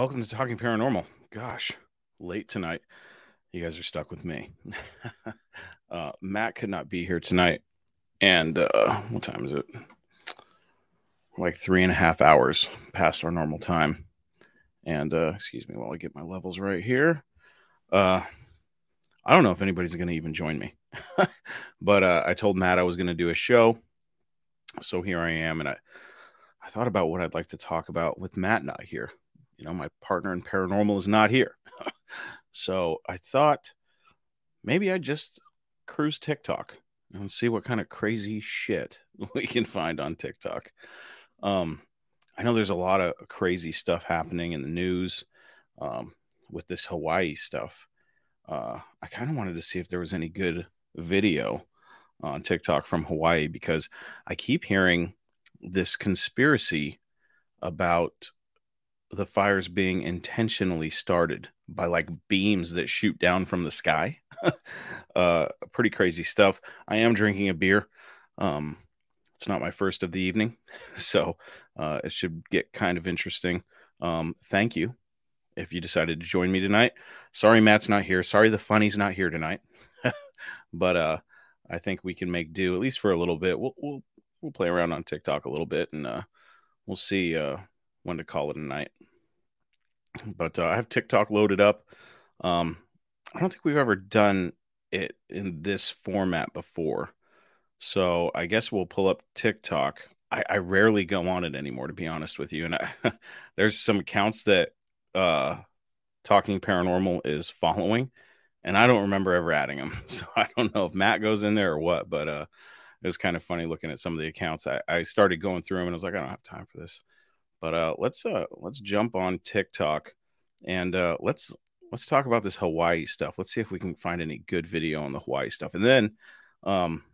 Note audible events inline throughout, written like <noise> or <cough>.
Welcome to Talking Paranormal. Gosh, late tonight. You guys are stuck with me. <laughs> uh, Matt could not be here tonight. And uh, what time is it? Like three and a half hours past our normal time. And uh, excuse me while I get my levels right here. Uh, I don't know if anybody's going to even join me. <laughs> but uh, I told Matt I was going to do a show. So here I am. And I, I thought about what I'd like to talk about with Matt not here. You know, my partner in paranormal is not here. <laughs> so I thought maybe I'd just cruise TikTok and see what kind of crazy shit <laughs> we can find on TikTok. Um, I know there's a lot of crazy stuff happening in the news um, with this Hawaii stuff. Uh, I kind of wanted to see if there was any good video on TikTok from Hawaii because I keep hearing this conspiracy about the fires being intentionally started by like beams that shoot down from the sky. <laughs> uh, pretty crazy stuff. I am drinking a beer. Um, it's not my first of the evening, <laughs> so uh, it should get kind of interesting. Um, thank you if you decided to join me tonight. Sorry, Matt's not here. Sorry, the funny's not here tonight. <laughs> but uh, I think we can make do at least for a little bit. We'll we'll, we'll play around on TikTok a little bit, and uh, we'll see uh, when to call it a night. But uh, I have TikTok loaded up. Um, I don't think we've ever done it in this format before. So I guess we'll pull up TikTok. I, I rarely go on it anymore, to be honest with you. And I, <laughs> there's some accounts that uh, Talking Paranormal is following, and I don't remember ever adding them. <laughs> So I don't know if Matt goes in there or what, but uh, it was kind of funny looking at some of the accounts. I, I started going through them and I was like, I don't have time for this. But uh, let's uh, let's jump on TikTok and uh, let's let's talk about this Hawaii stuff. Let's see if we can find any good video on the Hawaii stuff, and then um,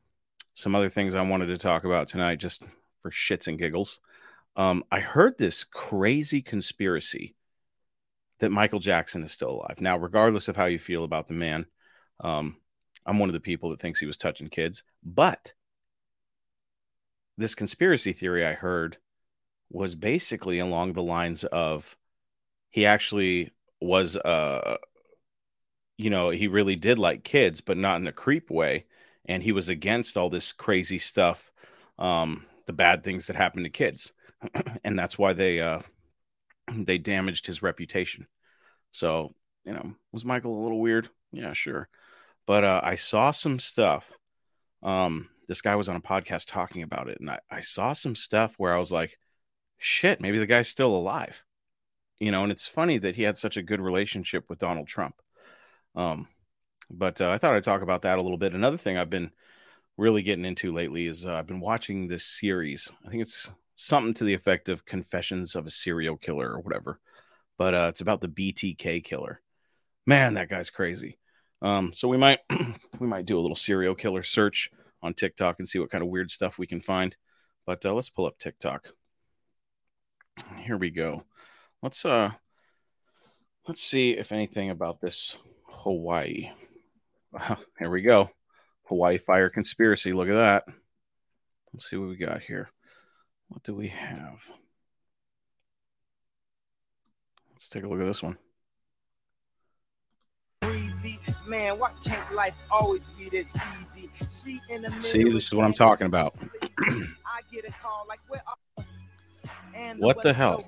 some other things I wanted to talk about tonight, just for shits and giggles. Um, I heard this crazy conspiracy that Michael Jackson is still alive. Now, regardless of how you feel about the man, um, I'm one of the people that thinks he was touching kids. But this conspiracy theory I heard was basically along the lines of he actually was uh you know he really did like kids but not in a creep way. And he was against all this crazy stuff um the bad things that happen to kids. <clears throat> And that's why they uh <clears throat> they damaged his reputation. So you know was michael a little weird? Yeah sure. But uh i saw some stuff um this guy was on a podcast talking about it and i, I saw some stuff where i was like shit, maybe the guy's still alive. You know, and it's funny that he had such a good relationship with Donald Trump. Um, but uh, I thought I'd talk about that a little bit. Another thing I've been really getting into lately is uh, I've been watching this series. I think it's something to the effect of Confessions of a Serial Killer or whatever, but uh, it's about the BTK killer. Man, that guy's crazy. Um, so we might <clears throat> we might do a little serial killer search on TikTok and see what kind of weird stuff we can find. But uh, let's pull up TikTok here we go. Let's uh let's see if anything about this Hawaii. <laughs> here we go. Hawaii fire conspiracy. Look at that. Let's see what we got here. What do we have? Let's take a look at this one. Man, why can't life always be this easy? See, this is what I'm talking about. What the hell?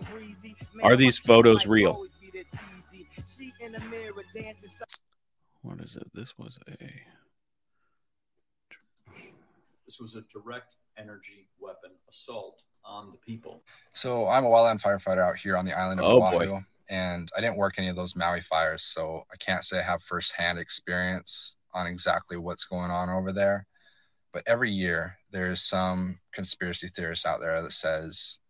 Are these photos real? What is it? This was a. This was a direct energy weapon assault on the people. So I'm a wildland firefighter out here on the island of oh, Oahu, boy. and I didn't work any of those Maui fires, so I can't say I have firsthand experience on exactly what's going on over there. But every year, there's some conspiracy theorist out there that says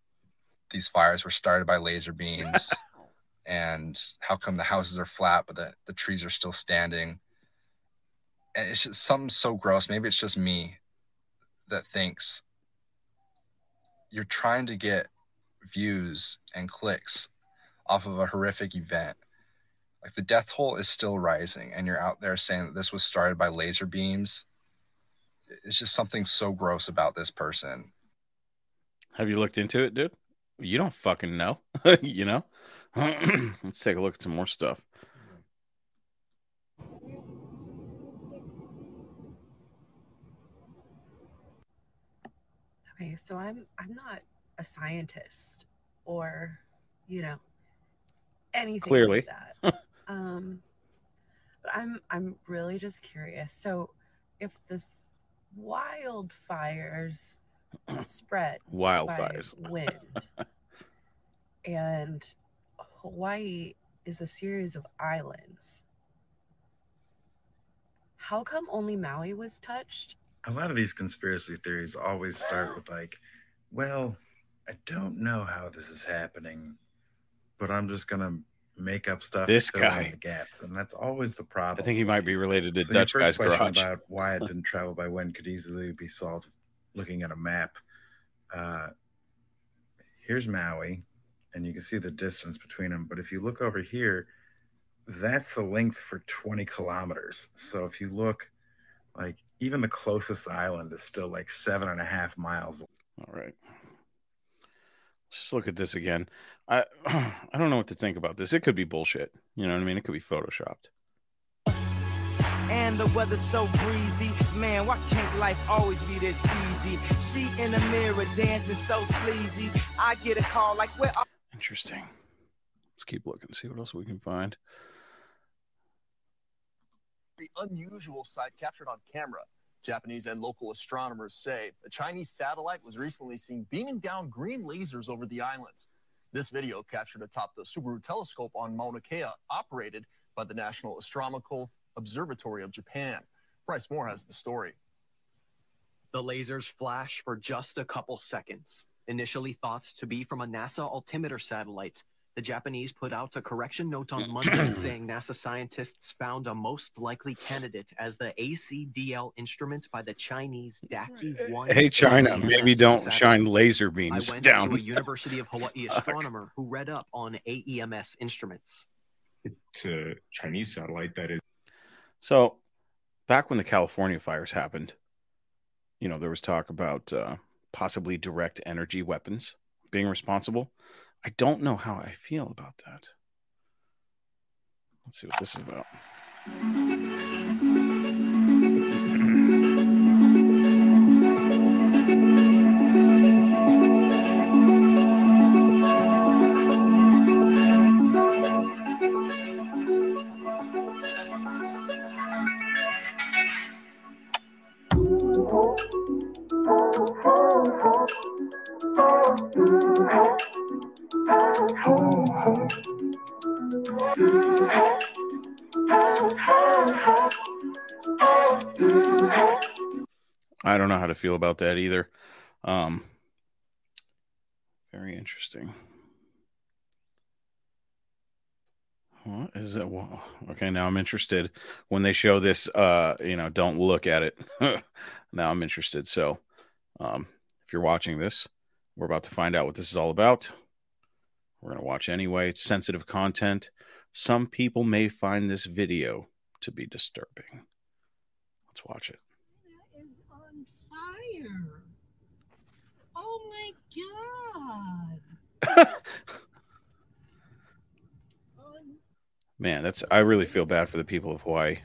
these fires were started by laser beams <laughs> and how come the houses are flat but the, the trees are still standing. And it's just something so gross. Maybe it's just me that thinks you're trying to get views and clicks off of a horrific event. Like the death toll is still rising and you're out there saying that this was started by laser beams. It's just something so gross about this person. Have you looked into it dude You don't fucking know. <laughs> you know? <clears throat> Let's take a look at some more stuff. Okay, so I'm I'm not a scientist or, you know, anything Clearly. like that. <laughs> um, but I'm I'm really just curious. So, if the wildfires spread Wildfires. by wind, <laughs> and Hawaii is a series of islands, how come only Maui was touched? a lot of these conspiracy theories always start with like, well, I don't know how this is happening, but I'm just gonna make up stuff. This fill in guy. the gaps, and that's always the problem. I think he might be with these related to things. So your Dutch first Guy's Garage. About why it <laughs> didn't travel by wind could easily be solved looking at a map. Uh, here's Maui, and you can see the distance between them. But if you look over here, that's the length for 20 kilometers. So if you look, like even the closest island is still like seven and a half miles. All right. Let's just look at this again. I <clears throat> I don't know what to think about this. It could be bullshit. You know what I mean? It could be photoshopped. And the weather's so breezy. Man, why can't life always be this easy? She in the mirror dancing so sleazy. I get a call like, where are Interesting. Let's keep looking, see what else we can find. the unusual sight captured on camera. Japanese and local astronomers say a Chinese satellite was recently seen beaming down green lasers over the islands. This video captured atop the Subaru telescope on Mauna Kea, operated by the National Astronomical Observatory of Japan. Bryce Moore has the story. The lasers flash for just a couple seconds. Initially thought to be from a NASA altimeter satellite, the Japanese put out a correction note on Monday <clears throat> saying NASA scientists found a most likely candidate as the ACDL instrument by the Chinese Daqi 1. Hey China, maybe don't satellite. shine laser beams I beams went down. to a University of Hawaii <laughs> astronomer who read up on AEMS instruments. It's a Chinese satellite that is So, back when the California fires happened, you know, there was talk about uh, possibly direct energy weapons being responsible. I don't know how I feel about that. Let's see what this is about. I don't know how to feel about that either. Um, very interesting. What is it? Well, okay, now I'm interested. When they show this, uh, you know, don't look at it. <laughs> now I'm interested. So, um, if you're watching this, we're about to find out what this is all about. We're going to watch anyway. It's sensitive content. Some people may find this video to be disturbing. Let's watch it. is on fire. Oh my god. <laughs> Man, that's I really feel bad for the people of Hawaii.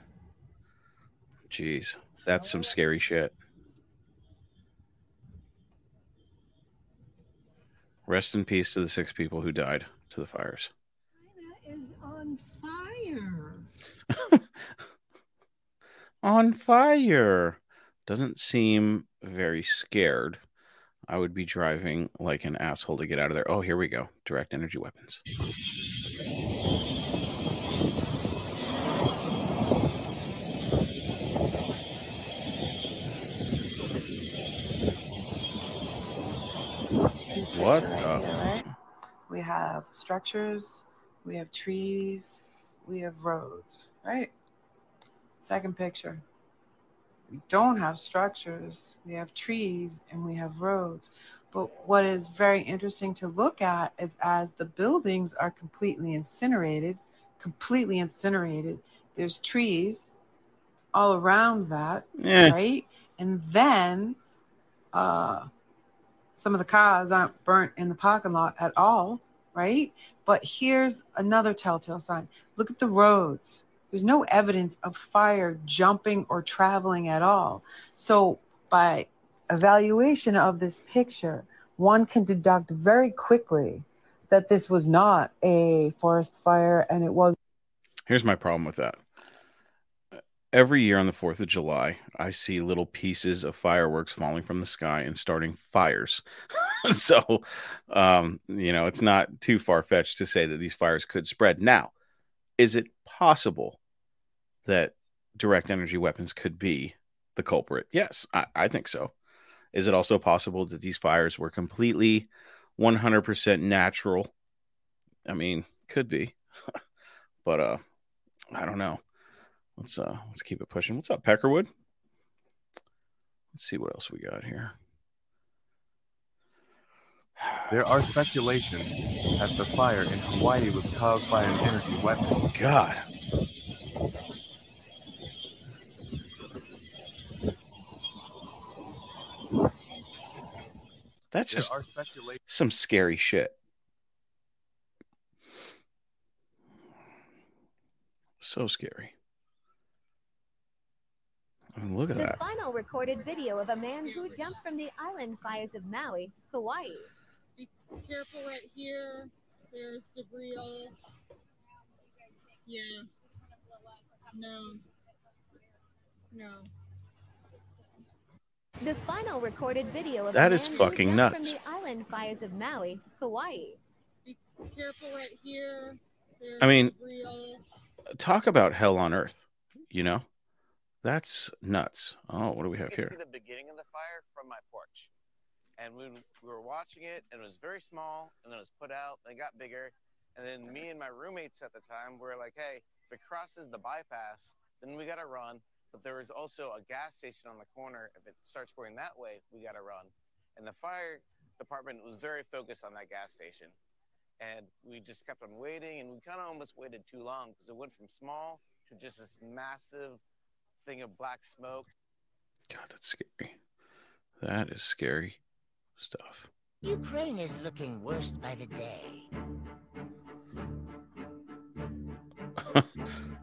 Jeez, that's some oh. scary shit. Rest in peace to the six people who died to the fires. China is on fire. <laughs> On fire. Doesn't seem very scared. I would be driving like an asshole to get out of there. Oh, here we go. Direct energy weapons. What Picture the- here, right? We have structures, we have trees, we have roads, right? Second picture. We don't have structures, we have trees, and we have roads. But what is very interesting to look at is as the buildings are completely incinerated, completely incinerated, there's trees all around that, Eh, right? And then uh some of the cars aren't burnt in the parking lot at all, right? But here's another telltale sign. Look at the roads. There's no evidence of fire jumping or traveling at all. So, by evaluation of this picture, one can deduct very quickly that this was not a forest fire and it was. Here's my problem with that. Every year on the 4th of July, I see little pieces of fireworks falling from the sky and starting fires. <laughs> so, um, you know, it's not too far fetched to say that these fires could spread. Now, is it possible that direct energy weapons could be the culprit? Yes, I, I think so. Is it also possible that these fires were completely 100% natural? I mean, could be. <laughs> but uh I don't know. Let's uh let's keep it pushing. What's up, Peckerwood? Let's see what else we got here. There are speculations that the fire in Hawaii was caused by an energy weapon. Oh, God. That's There just some scary shit. So scary. I mean, look at The that. final recorded video of a man who jumped from the island fires of Maui, Hawaii. Be careful right here. There's debris all. Yeah. No. No. The final recorded video of That a is man fucking who jumped nuts. from the island fires of Maui, Hawaii. Be careful right here. There's I mean, debris talk about hell on earth, you know? That's nuts. Oh, what do we have here? see the beginning of the fire from my porch. And when we were watching it, and it was very small, and then it was put out, and it got bigger. And then me and my roommates at the time were like, hey, if it crosses the bypass, then we got to run. But there was also a gas station on the corner. If it starts going that way, we got to run. And the fire department was very focused on that gas station. And we just kept on waiting, and we kind of almost waited too long because it went from small to just this massive thing of black smoke. God, that's scary. That is scary stuff. Ukraine is looking worse by the day. <laughs>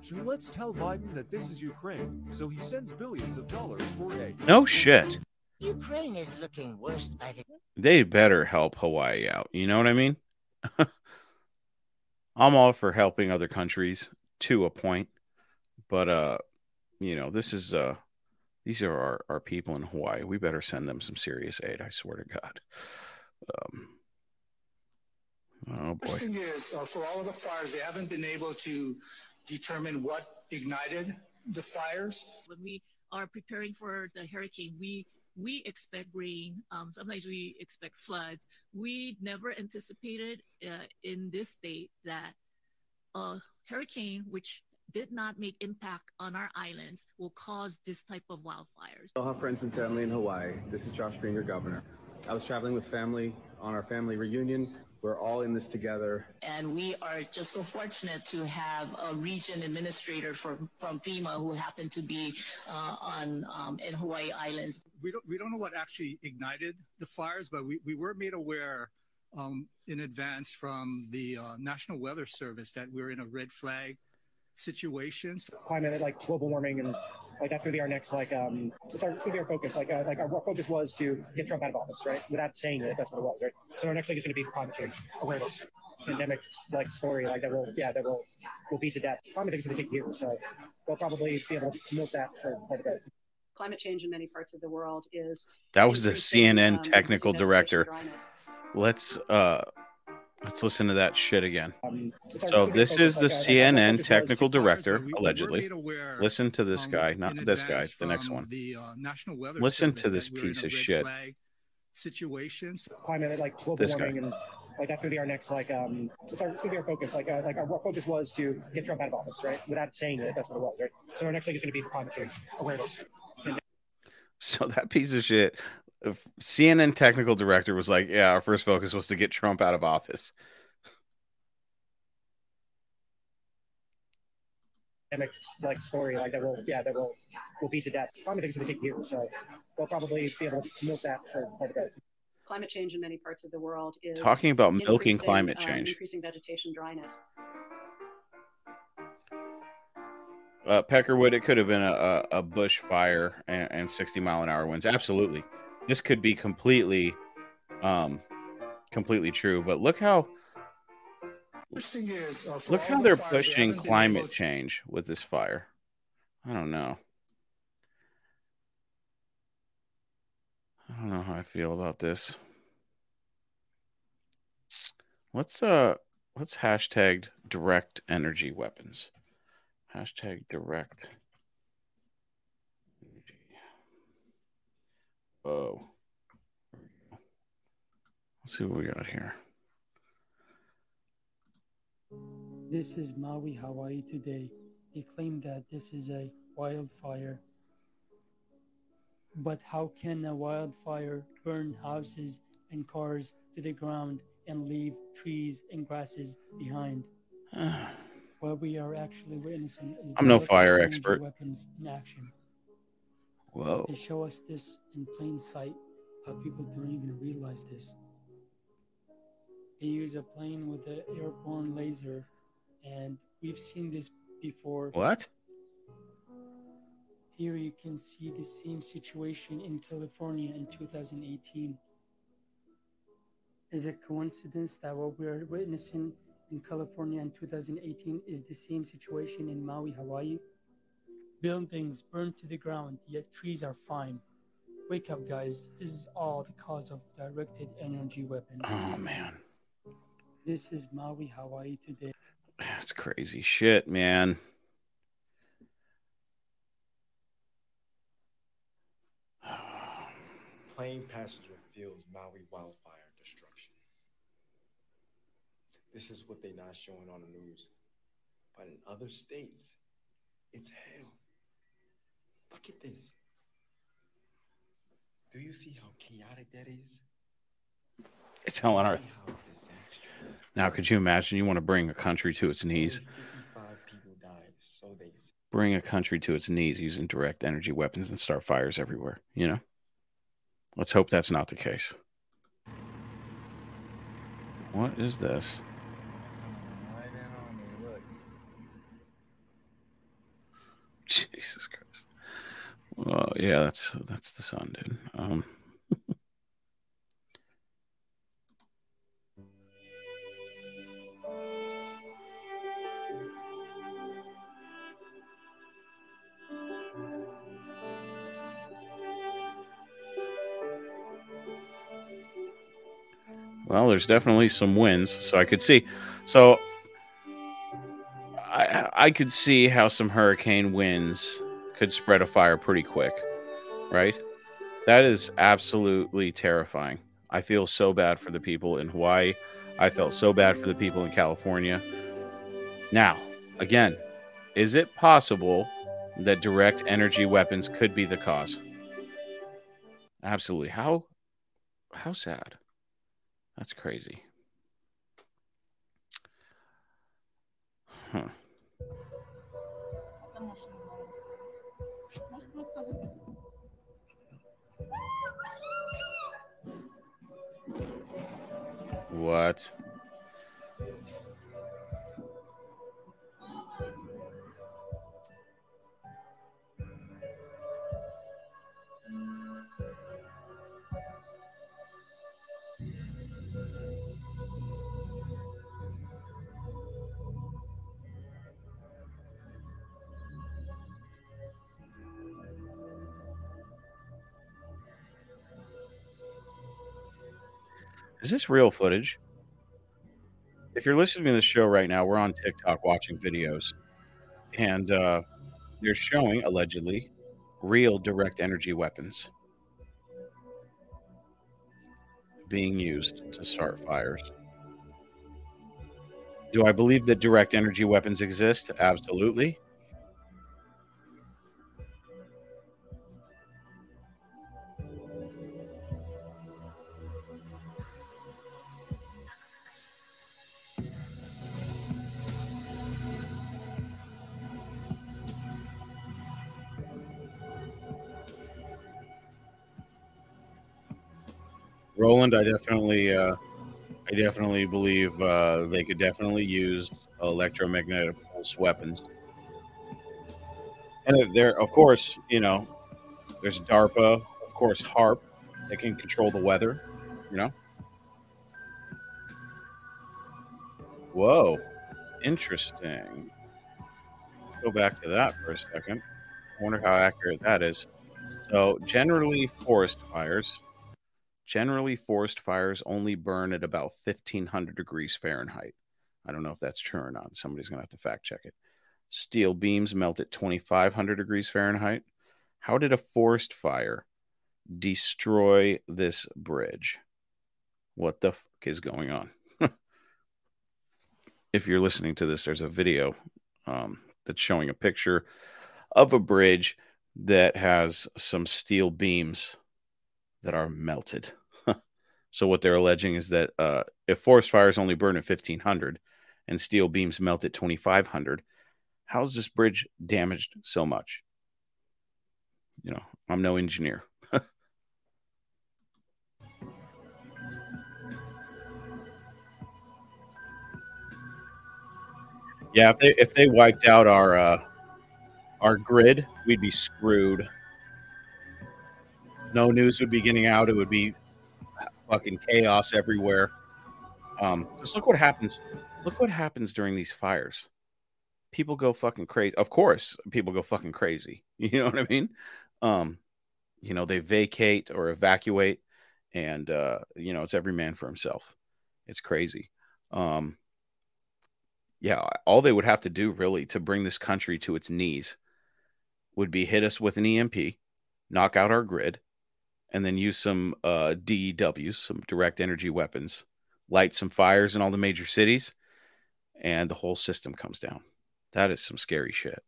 So let's tell Biden that this is Ukraine, so he sends billions of dollars for aid. No shit. Ukraine is looking worse by the They better help Hawaii out. You know what I mean? <laughs> I'm all for helping other countries to a point, but uh, you know, this is uh, these are our, our people in Hawaii. We better send them some serious aid. I swear to God. Um, oh boy. First thing is, uh, for all of the fires, they haven't been able to determine what ignited the fires. when we are preparing for the hurricane, we we expect rain. Um, sometimes we expect floods. We never anticipated uh, in this state that a hurricane, which did not make impact on our islands, will cause this type of wildfires. Aloha, friends and family in Hawaii. This is Josh Green, your governor. I was traveling with family on our family reunion. We're all in this together. And we are just so fortunate to have a region administrator from, from FEMA who happened to be uh, on um, in Hawaii Islands. We don't, we don't know what actually ignited the fires, but we, we were made aware um, in advance from the uh, National Weather Service that we're in a red flag situation. So climate, like global warming, and like that's gonna be our next like um, it's, our, it's gonna be our focus. Like uh, like our, our focus was to get Trump out of office, right? Without saying it, that's what it was, right? So our next thing is gonna be climate change awareness, pandemic like story, like that will yeah that will will be to death. Climate is gonna take years, so we'll probably be able to milk that for quite a bit. climate change in many parts of the world is That was the CNN um, technical director. Let's uh let's listen to that shit again. it's So this is the like, like, our CNN focus was technical director, we- we allegedly. aware, Listen to this um, guy, not this guy, the next one. The uh, National Weather Listen Service to this that we were in piece of shit. Situations. climate, like global This guy. warming, and like that's gonna be our next like um, it's, our, it's gonna be our focus. Like uh, like our, our focus was to get Trump out of office, right? Without saying it, that's what it was, right? So our next thing is gonna be climate change awareness. So that piece of shit, if CNN technical director was like, "Yeah, our first focus was to get Trump out of office." pandemic like story like that will yeah that will will be to death. Climate is gonna take years, so we'll probably be able to milk that for quite a bit. climate change in many parts of the world is Talking about milking climate um, change. increasing vegetation dryness. Uh, Peckerwood, it could have been a, a, a bush fire and, and 60 mile an hour winds. Absolutely. This could be completely, um, completely true. But look how, uh, look how they're pushing climate change with this fire. I don't know. I don't know how I feel about this. Let's uh let's hashtag direct energy weapons. Hashtag direct Oh. Let's see what we got here. This is Maui, Hawaii today. They claim that this is a wildfire. But how can a wildfire burn houses and cars to the ground and leave trees and grasses behind? <sighs> what we are actually witnessing is I'm no fire expert. weapons in action. Whoa. They show us this in plain sight, but people don't even realize this. They use a plane with an airborne laser, and we've seen this before. What? Here you can see the same situation in California in 2018. Is it coincidence that what we're witnessing in California in 2018 is the same situation in Maui, Hawaii? Buildings burned to the ground, yet trees are fine. Wake up, guys. This is all the cause of directed energy weapons. Oh man. This is Maui, Hawaii today. That's crazy shit, man. <sighs> Plane passenger feels Maui wildfire destruction. This is what they're not showing on the news. But in other states, it's hell. Look at this. Do you see how chaotic that is? It's hell on earth. Now, could you imagine you want to bring a country to its knees? 55 people died, so they say. Bring a country to its knees using direct energy weapons and start fires everywhere, you know? Let's hope that's not the case. What is this? Jesus Christ. Well, yeah, that's that's the sun, dude. Um Well, there's definitely some wins, so I could see. So I I could see how some hurricane winds could spread a fire pretty quick, right? That is absolutely terrifying. I feel so bad for the people in Hawaii. I felt so bad for the people in California. Now, again, is it possible that direct energy weapons could be the cause? Absolutely. How how sad. That's crazy. Huh. What? Is this real footage? If you're listening to this show right now, we're on TikTok watching videos, and uh, they're showing allegedly real direct energy weapons being used to start fires. Do I believe that direct energy weapons exist? Absolutely. Roland, I definitely, uh, I definitely believe uh, they could definitely use electromagnetic pulse weapons. And there, of course, you know, there's DARPA, of course, HAARP. They can control the weather. You know. Whoa, interesting. Let's go back to that for a second. I wonder how accurate that is. So, generally, forest fires, generally, forest fires only burn at about 1500 degrees Fahrenheit. I don't know if that's true or not. Somebody's going to have to fact check it. Steel beams melt at 2500 degrees Fahrenheit. How did a forest fire destroy this bridge? What the fuck is going on? <laughs> if you're listening to this, there's a video um, that's showing a picture of a bridge that has some steel beams that are melted. So what they're alleging is that uh, if forest fires only burn at 1500 and steel beams melt at 2500, how's this bridge damaged so much? You know, I'm no engineer. <laughs> yeah, if they if they wiped out our uh, our grid, we'd be screwed. No news would be getting out. It would be fucking chaos everywhere. Um, just look what happens. Look what happens during these fires. People go fucking crazy. Of course, people go fucking crazy. <laughs> You know what I mean? Um, you know, they vacate or evacuate, and uh, you know, it's every man for himself. It's crazy. Um, yeah, all they would have to do really to bring this country to its knees would be hit us with an EMP, knock out our grid, and then use some uh, DEWs, some direct energy weapons, light some fires in all the major cities, and the whole system comes down. That is some scary shit.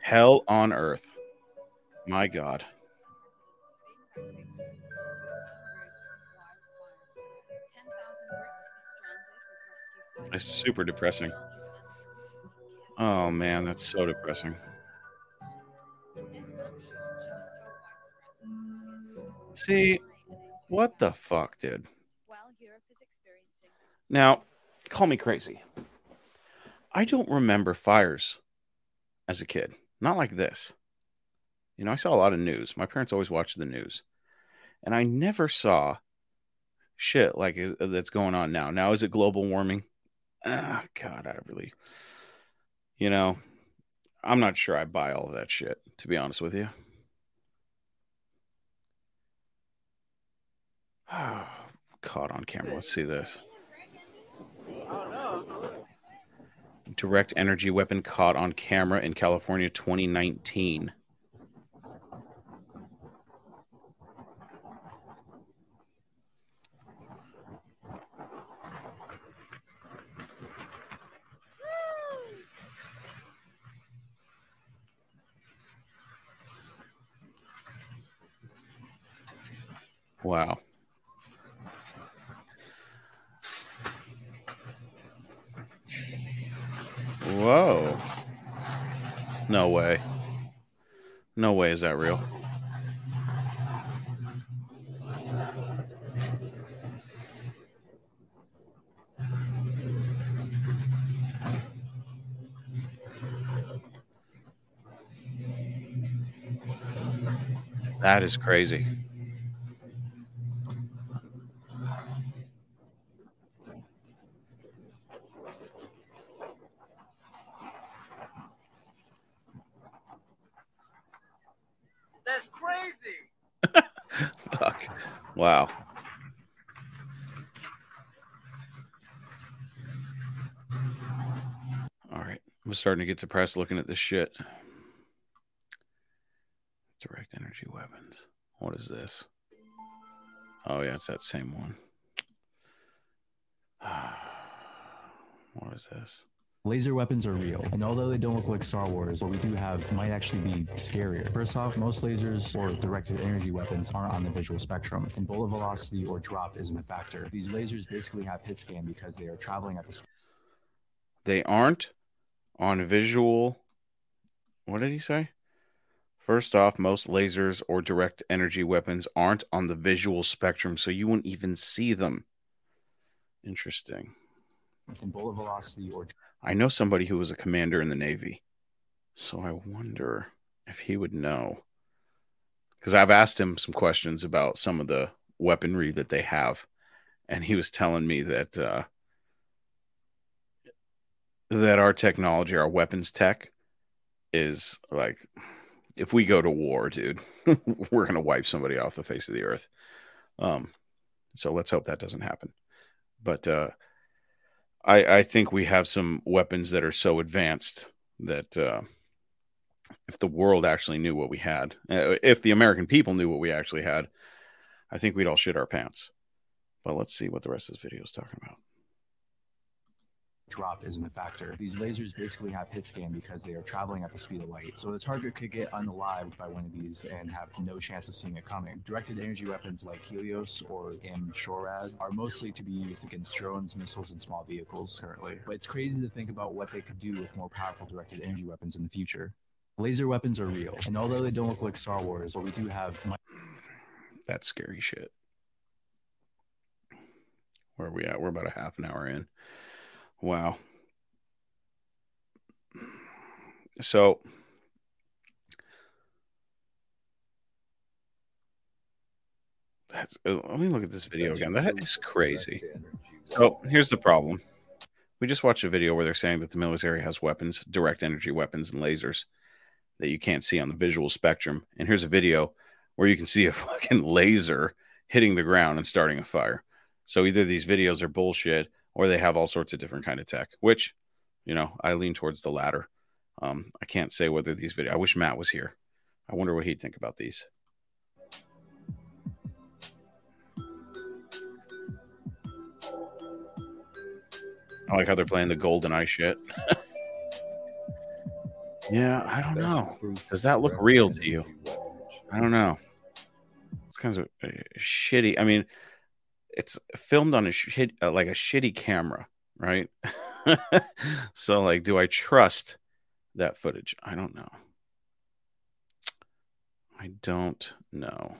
Hell on earth. My God. It's super depressing. Oh man, that's so depressing. See, what the fuck, dude? Now, call me crazy. I don't remember fires as a kid. Not like this. You know, I saw a lot of news. My parents always watched the news. And I never saw shit like uh, that's going on now. Now, is it global warming? Ah, God, I really, you know, I'm not sure I buy all of that shit, to be honest with you. <sighs> Caught on camera. Let's see this. Direct energy weapon caught on camera in California 2019. Wow. Whoa. No way. No way is that real. That is crazy. That's crazy. Fuck. Wow. All right. I'm starting to get depressed looking at this shit. Direct energy weapons. What is this? Oh, yeah, it's that same one. <sighs> What is this? Laser weapons are real, and although they don't look like Star Wars, what we do have might actually be scarier. First off, most lasers or directed energy weapons aren't on the visual spectrum, and bullet velocity or drop isn't a factor. These lasers basically have hit scan because they are traveling at the. They aren't on visual. What did he say? First off, most lasers or direct energy weapons aren't on the visual spectrum, so you won't even see them. Interesting. Bullet velocity or I know somebody who was a commander in the Navy, so I wonder if he would know. Because I've asked him some questions about some of the weaponry that they have, and he was telling me that uh, that our technology, our weapons tech, is like if we go to war, dude, <laughs> we're gonna wipe somebody off the face of the earth. Um, so let's hope that doesn't happen. But uh, I I think we have some weapons that are so advanced that uh, if the world actually knew what we had, uh, if the American people knew what we actually had, I think we'd all shit our pants. But let's see what the rest of this video is talking about. Drop isn't a factor. These lasers basically have hit scan because they are traveling at the speed of light. So the target could get unalived by one of these and have no chance of seeing it coming. Directed energy weapons like Helios or M-SHORAD are mostly to be used against drones, missiles, and small vehicles currently. But it's crazy to think about what they could do with more powerful directed energy weapons in the future. Laser weapons are real, and although they don't look like Star Wars, but we do have That's scary shit. Where are we at? We're about a half an hour in. Wow. So that's uh, let me look at this video again. That is crazy. So here's the problem. We just watched a video where they're saying that the military has weapons, direct energy weapons, and lasers that you can't see on the visual spectrum. And here's a video where you can see a <laughs> fucking laser hitting the ground and starting a fire. So either these videos are bullshit or they have all sorts of different kind of tech, which, you know, I lean towards the latter. Um, I can't say whether these videos. I wish Matt was here. I wonder what he'd think about these. I like how they're playing the golden eye shit. <laughs> yeah, I don't know. Does that look real to you? I don't know. It's kind of uh, shitty. I mean, it's filmed on a shit uh, like a shitty camera, right? <laughs> so, like, do I trust that footage? I don't know. I don't know.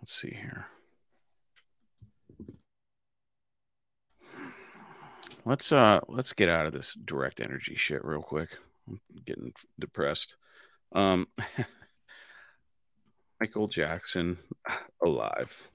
Let's see here. Let's uh let's get out of this direct energy shit real quick. I'm getting depressed. Um <laughs> Michael Jackson alive.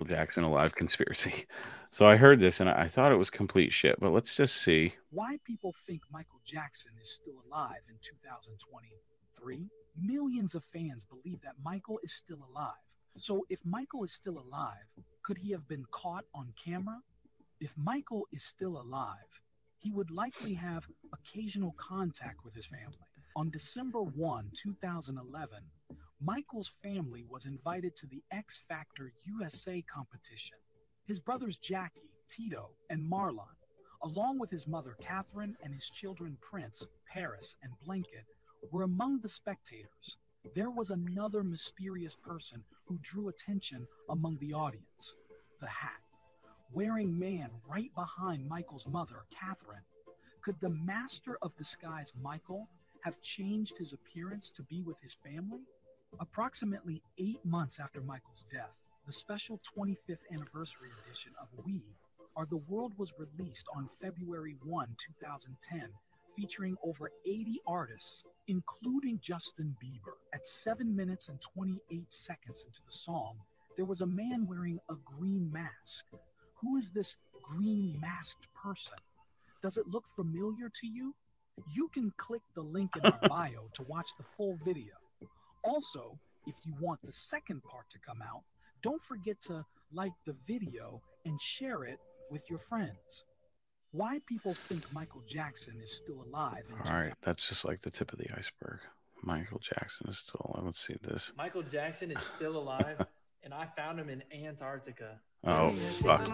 Michael Jackson alive conspiracy. <laughs> So I heard this and I thought it was complete shit, but let's just see. Why people think Michael Jackson is still alive in 2023? Millions of fans believe that Michael is still alive. So if Michael is still alive, could he have been caught on camera? If Michael is still alive, he would likely have occasional contact with his family. On December 1, 2011, Michael's family was invited to the X Factor USA competition. His brothers Jackie, Tito, and Marlon, along with his mother Catherine and his children Prince, Paris, and Blanket, were among the spectators. There was another mysterious person who drew attention among the audience the hat wearing man right behind Michael's mother, Catherine. Could the master of disguise, Michael, have changed his appearance to be with his family? Approximately eight months after Michael's death, the special 25th anniversary edition of We Are the World was released on February 1, 2010, featuring over 80 artists, including Justin Bieber. At 7 minutes and 28 seconds into the song, there was a man wearing a green mask. Who is this green masked person? Does it look familiar to you? You can click the link in our <laughs> bio to watch the full video. Also, if you want the second part to come out, don't forget to like the video and share it with your friends. Why people think Michael Jackson is still alive in All right, that's just like the tip of the iceberg. Michael Jackson is still alive. Let's see this. Michael Jackson is still alive, <laughs> and I found him in Antarctica. Oh fuck.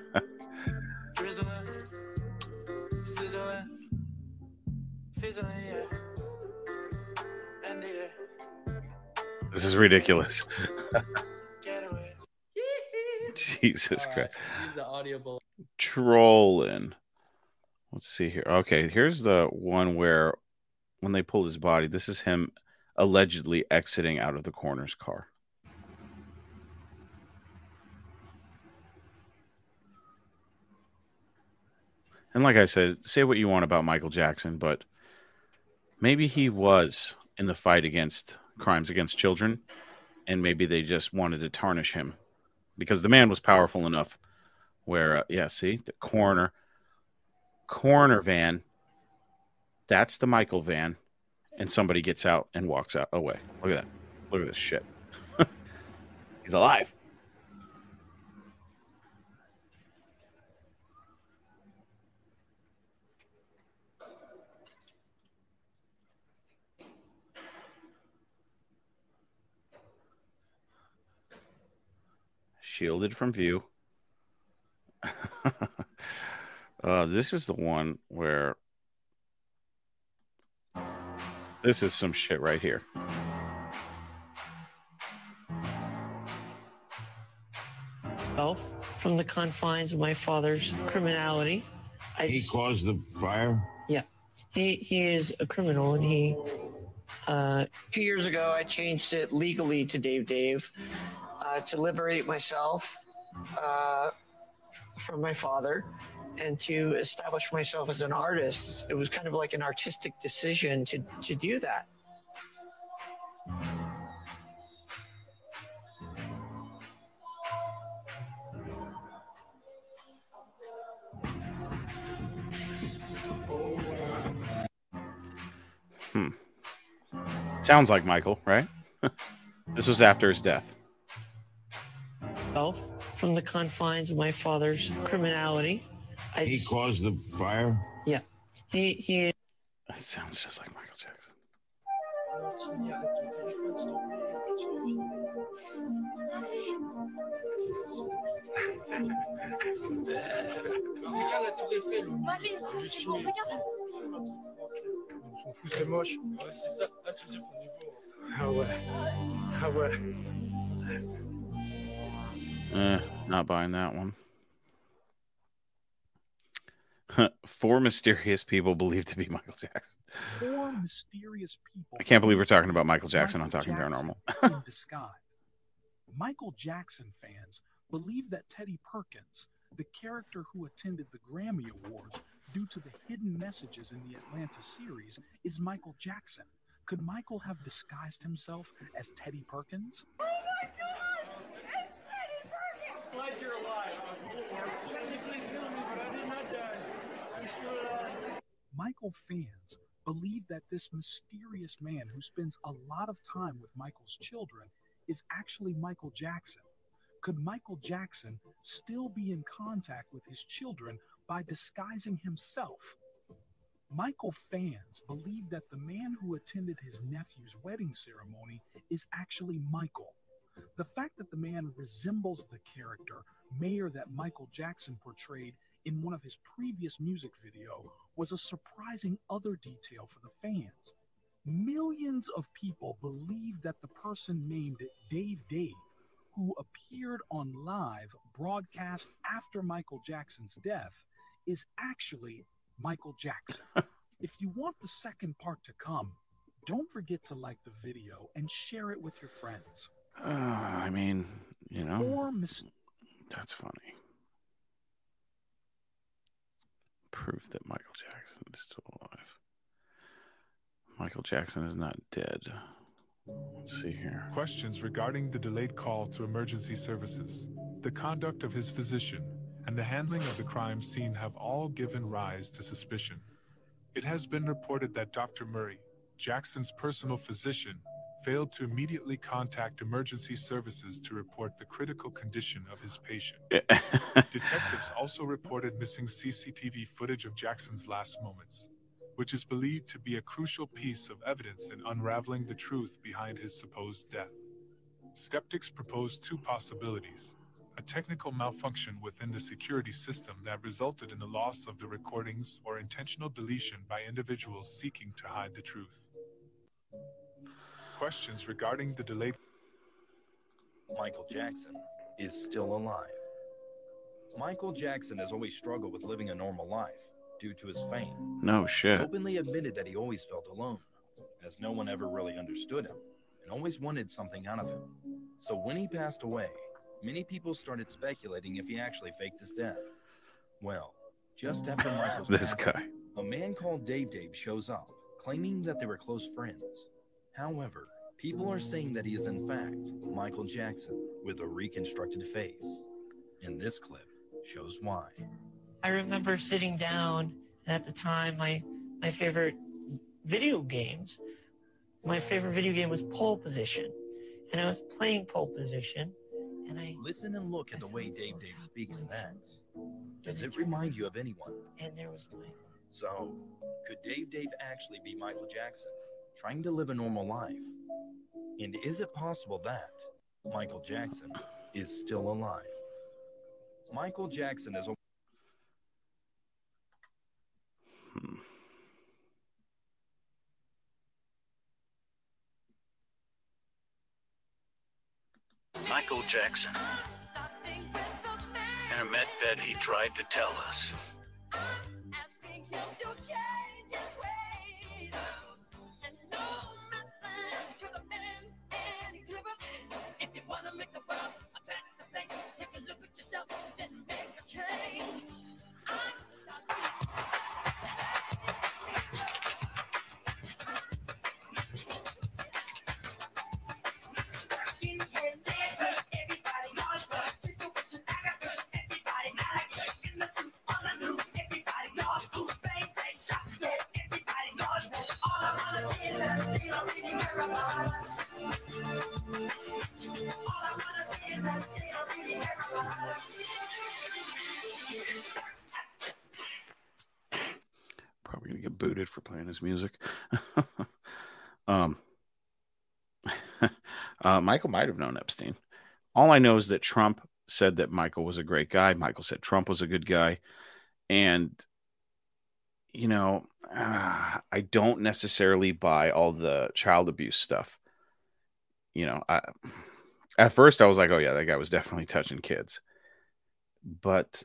<laughs> This is ridiculous. <laughs> Jesus Christ. Use the audio bullet. Trolling. Let's see here. Okay, here's the one where when they pulled his body, this is him allegedly exiting out of the coroner's car. And like I said, say what you want about Michael Jackson, but maybe he was in the fight against crimes against children, and maybe they just wanted to tarnish him because the man was powerful enough. Where, uh, yeah, see the coroner, coroner van. That's the Michael van, and somebody gets out and walks out away. Look at that. Look at this shit. <laughs> He's alive. Shielded from view. <laughs> uh, this is the one where this is some shit right here. Self from the confines of my father's criminality. I He caused the fire? Yeah, he he is a criminal, and he. Uh, two years ago, I changed it legally to Dave Dave uh, to liberate myself uh, from my father and to establish myself as an artist. It was kind of like an artistic decision to to do that. Hmm. Sounds like Michael, right? <laughs> this was after his death. Self from the confines of my father's criminality. I He caused the fire? Yeah, he he. That sounds just like Michael Jackson. Regarde la tour Eiffel. On s'en fout, c'est moche. Ouais, c'est ça. Ah, tu veux dire qu'au niveau. Ah ouais. Ah ouais. Eh, not buying that one. <laughs> Four mysterious people believed to be Michael Jackson. Four mysterious people. I can't believe we're talking about Michael Jackson on Talking Jackson Paranormal. <laughs> in disguise. Michael Jackson fans believe that Teddy Perkins, the character who attended the Grammy Awards due to the hidden messages in the Atlanta series, is Michael Jackson. Could Michael have disguised himself as Teddy Perkins? It's like you're alive. Michael fans believe that this mysterious man who spends a lot of time with Michael's children is actually Michael Jackson. Could Michael Jackson still be in contact with his children by disguising himself? Michael fans believe that the man who attended his nephew's wedding ceremony is actually Michael. The fact that the man resembles the character Mayor that Michael Jackson portrayed in one of his previous music video was a surprising other detail for the fans. Millions of people believe that the person named Dave Dave, who appeared on live broadcast after Michael Jackson's death, is actually Michael Jackson. <laughs> if you want the second part to come, don't forget to like the video and share it with your friends. Uh, I mean, you know, Four mis- that's funny. Proof that Michael Jackson is still alive. Michael Jackson is not dead. Let's see here. Questions regarding the delayed call to emergency services, the conduct of his physician, and the handling of the crime scene have all given rise to suspicion. It has been reported that Dr. Murray, Jackson's personal physician, failed to immediately contact emergency services to report the critical condition of his patient. <laughs> Detectives also reported missing CCTV footage of Jackson's last moments, which is believed to be a crucial piece of evidence in unraveling the truth behind his supposed death. Skeptics propose two possibilities a technical malfunction within the security system that resulted in the loss of the recordings or intentional deletion by individuals seeking to hide the truth. Questions regarding the delayed Michael Jackson is still alive. Michael Jackson has always struggled with living a normal life due to his fame. No shit. He openly admitted that he always felt alone, as no one ever really understood him and always wanted something out of him. So when he passed away, many people started speculating if he actually faked his death. Well, just after <laughs> Michael's This passing, guy. a man called Dave Dave shows up, claiming that they were close friends. However, people are saying that he is in fact Michael Jackson with a reconstructed face. And this clip shows why. I remember sitting down, and at the time, my my favorite video games, my favorite video game was Pole Position, and I was playing Pole Position, and I Listen and look at the way Dave Dave speaks and acts. Does it remind you of anyone? and there was my So, could Dave Dave actually be Michael Jackson, trying to live a normal life? And is it possible that Michael Jackson is still alive? Michael Jackson is a Michael Jackson. In a med bed, he tried to tell us. Probably booted for playing his music. <laughs> um, <laughs> uh, Michael might have known Epstein. All I know is that Trump said that Michael was a great guy. Michael said Trump was a good guy, and you know, uh, <sighs> I don't necessarily buy all the child abuse stuff. You know, I at first I was like, oh yeah, that guy was definitely touching kids, but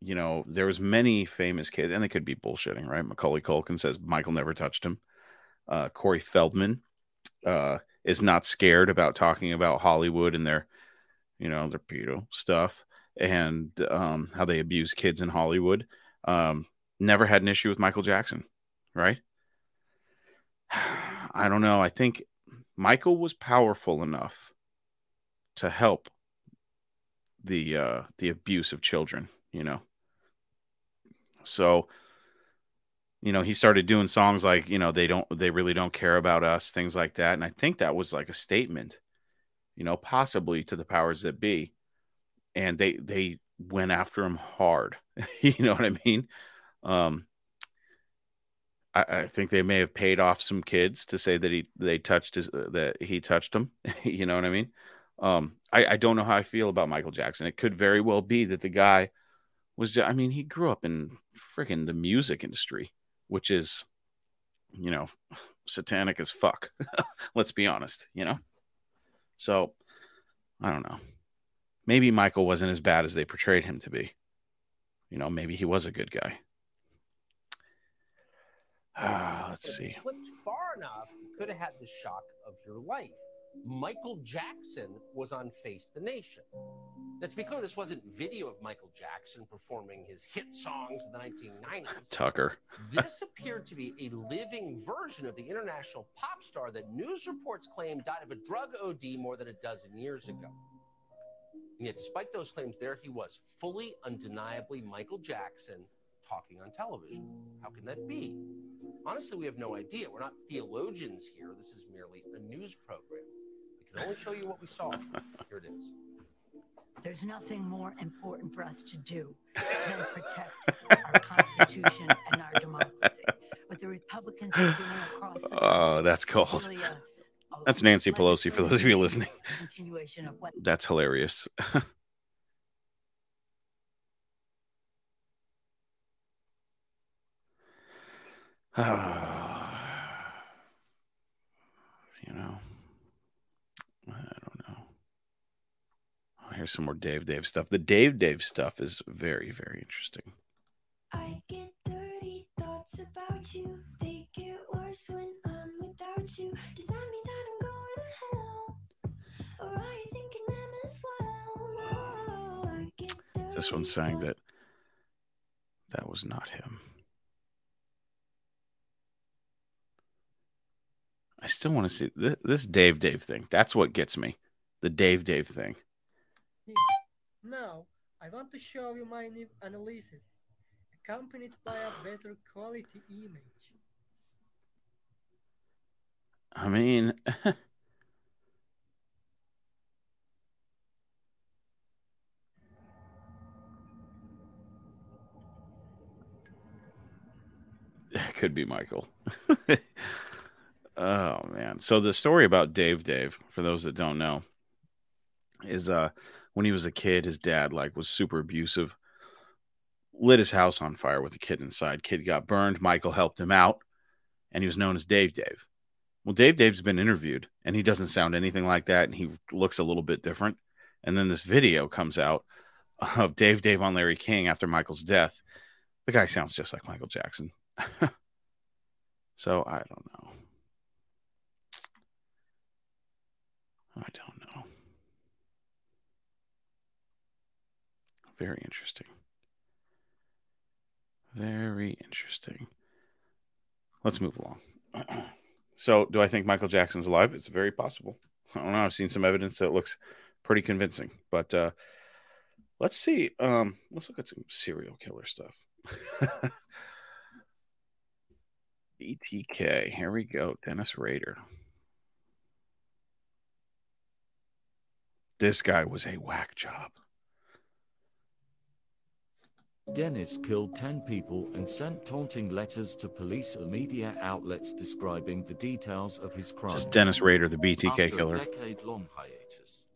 you know, there was many famous kids, and they could be bullshitting, right? Macaulay Culkin says Michael never touched him. Uh, Corey Feldman uh, is not scared about talking about Hollywood and their, you know, their pedo stuff and um, how they abuse kids in Hollywood. Um, never had an issue with Michael Jackson, right? <sighs> I don't know. I think Michael was powerful enough to help the uh, the abuse of children, you know. So, you know, he started doing songs like, you know, they don't, they really don't care about us, things like that. And I think that was like a statement, you know, possibly to the powers that be. And they, they went after him hard. <laughs> you know what I mean? Um, I, think they may have paid off some kids to say that he, they touched his, uh, that he touched them. <laughs> you know what I mean? Um, I, I don't know how I feel about Michael Jackson. It could very well be that the guy was just, I mean, he grew up in freaking the music industry, which is, you know, <laughs> satanic as fuck. <laughs> Let's be honest, you know? So I don't know. Maybe Michael wasn't as bad as they portrayed him to be. You know, maybe he was a good guy. Ah, <sighs> let's see. Flipped far enough, could have had the shock of your life. Michael Jackson was on Face the Nation. Now, to be clear, this wasn't video of Michael Jackson performing his hit songs in the 1990s. <laughs> Tucker. this appeared to be a living version of the international pop star that news reports claim died of a drug OD more than a dozen years ago. And yet, despite those claims, there he was, fully, undeniably Michael Jackson talking on television. How can that be? Honestly, we have no idea. We're not theologians here. This is merely a news program. We can only show you what we saw. Here it is. There's nothing more important for us to do than protect our Constitution and our democracy. What the Republicans are doing across the Oh, that's cold. really a, That's Nancy Pelosi for those of you listening. continuation of what That's hilarious. <laughs> Ah, you know, I don't know. Oh, here's some more Dave Dave stuff. The Dave Dave stuff is very, very interesting. I get dirty thoughts about you. They get worse when I'm without you. Does that mean that I'm going to hell? Or are you thinking them as well? I get This one's saying that that was not him. I still want to see this, this Dave Dave thing. That's what gets me. The Dave Dave thing. <laughs> Now, I want to show you my new analysis, accompanied by a better quality image. I mean, <laughs> it could be Michael. <laughs> oh man. So the story about Dave Dave, for those that don't know, is uh when he was a kid, his dad like was super abusive, lit his house on fire with a kid inside. Kid got burned. Michael helped him out, and he was known as Dave Dave. Well, Dave Dave's been interviewed, and he doesn't sound anything like that, and he looks a little bit different. And then this video comes out of Dave Dave on Larry King after Michael's death. The guy sounds just like Michael Jackson. <laughs> so I don't know. I don't know. Very interesting. Very interesting. Let's move along. <clears throat> so, do I think Michael Jackson's alive? It's very possible. I don't know. I've seen some evidence that looks pretty convincing, but uh, let's see. Um, let's look at some serial killer stuff. <laughs> BTK. Here we go. Dennis Rader. This guy was a whack job. Dennis killed 10 people and sent taunting letters to police and media outlets describing the details of his crime. This is Dennis Rader, the BTK After killer. A decade long hiatus,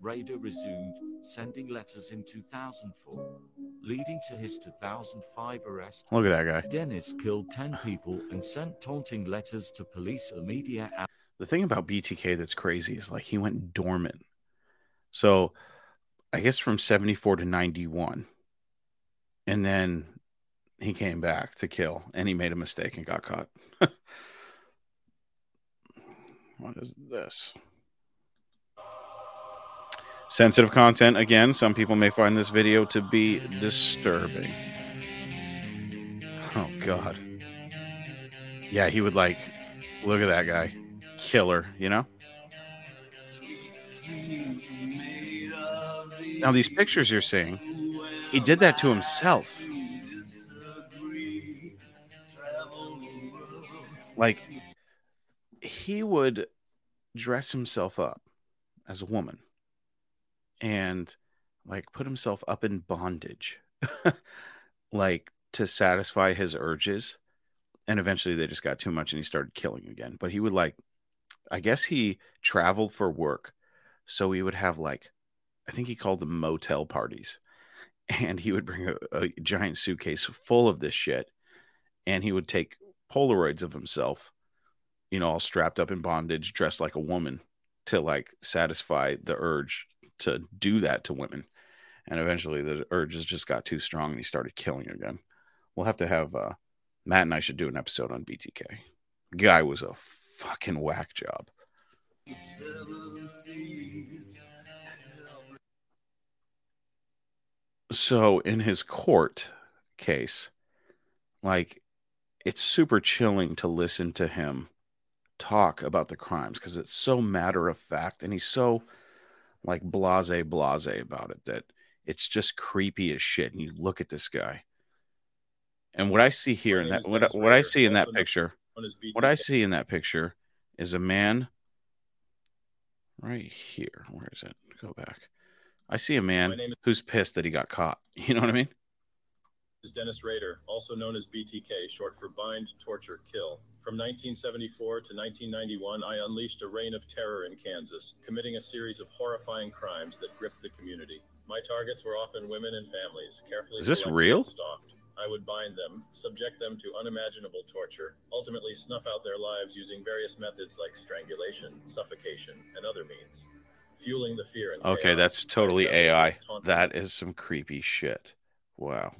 Rader resumed sending letters in 2004, leading to his 2005 arrest. Look at that guy. Dennis killed 10 people and sent taunting letters to police and media outlets. The thing about BTK that's crazy is like he went dormant. So I guess from 74 to 91. And then he came back to kill and he made a mistake and got caught. <laughs> what is this? Sensitive content again. Some people may find this video to be disturbing. Oh, God. Yeah, he would like, look at that guy. Killer, you know? Now, these pictures you're seeing, he did that to himself. Like, he would dress himself up as a woman and like put himself up in bondage, <laughs> like to satisfy his urges. And eventually they just got too much and he started killing again. But he would like, I guess he traveled for work. So he would have like, I think he called them motel parties. And he would bring a, a giant suitcase full of this shit. And he would take Polaroids of himself, you know, all strapped up in bondage, dressed like a woman to like satisfy the urge to do that to women. And eventually the urges just got too strong and he started killing again. We'll have to have uh, Matt and I should do an episode on BTK. Guy was a fucking whack job. So in his court case, like it's super chilling to listen to him talk about the crimes because it's so matter of fact and he's so like blase blase about it that it's just creepy as shit. And you look at this guy, and what I see here in that what, what I see in that picture, what I see in that picture is a man right here. Where is it? Go back. I see a man is- who's pissed that he got caught. <laughs> You know what I mean? is Dennis Rader, also known as BTK, short for Bind, Torture, Kill. From 1974 to 1991, I unleashed a reign of terror in Kansas, committing a series of horrifying crimes that gripped the community. My targets were often women and families, carefully Is this real? stalked. I would bind them, subject them to unimaginable torture, ultimately snuff out their lives using various methods like strangulation, suffocation, and other means. Fueling the fear and Okay, chaos. that's totally Devil AI. That is some creepy shit. Wow.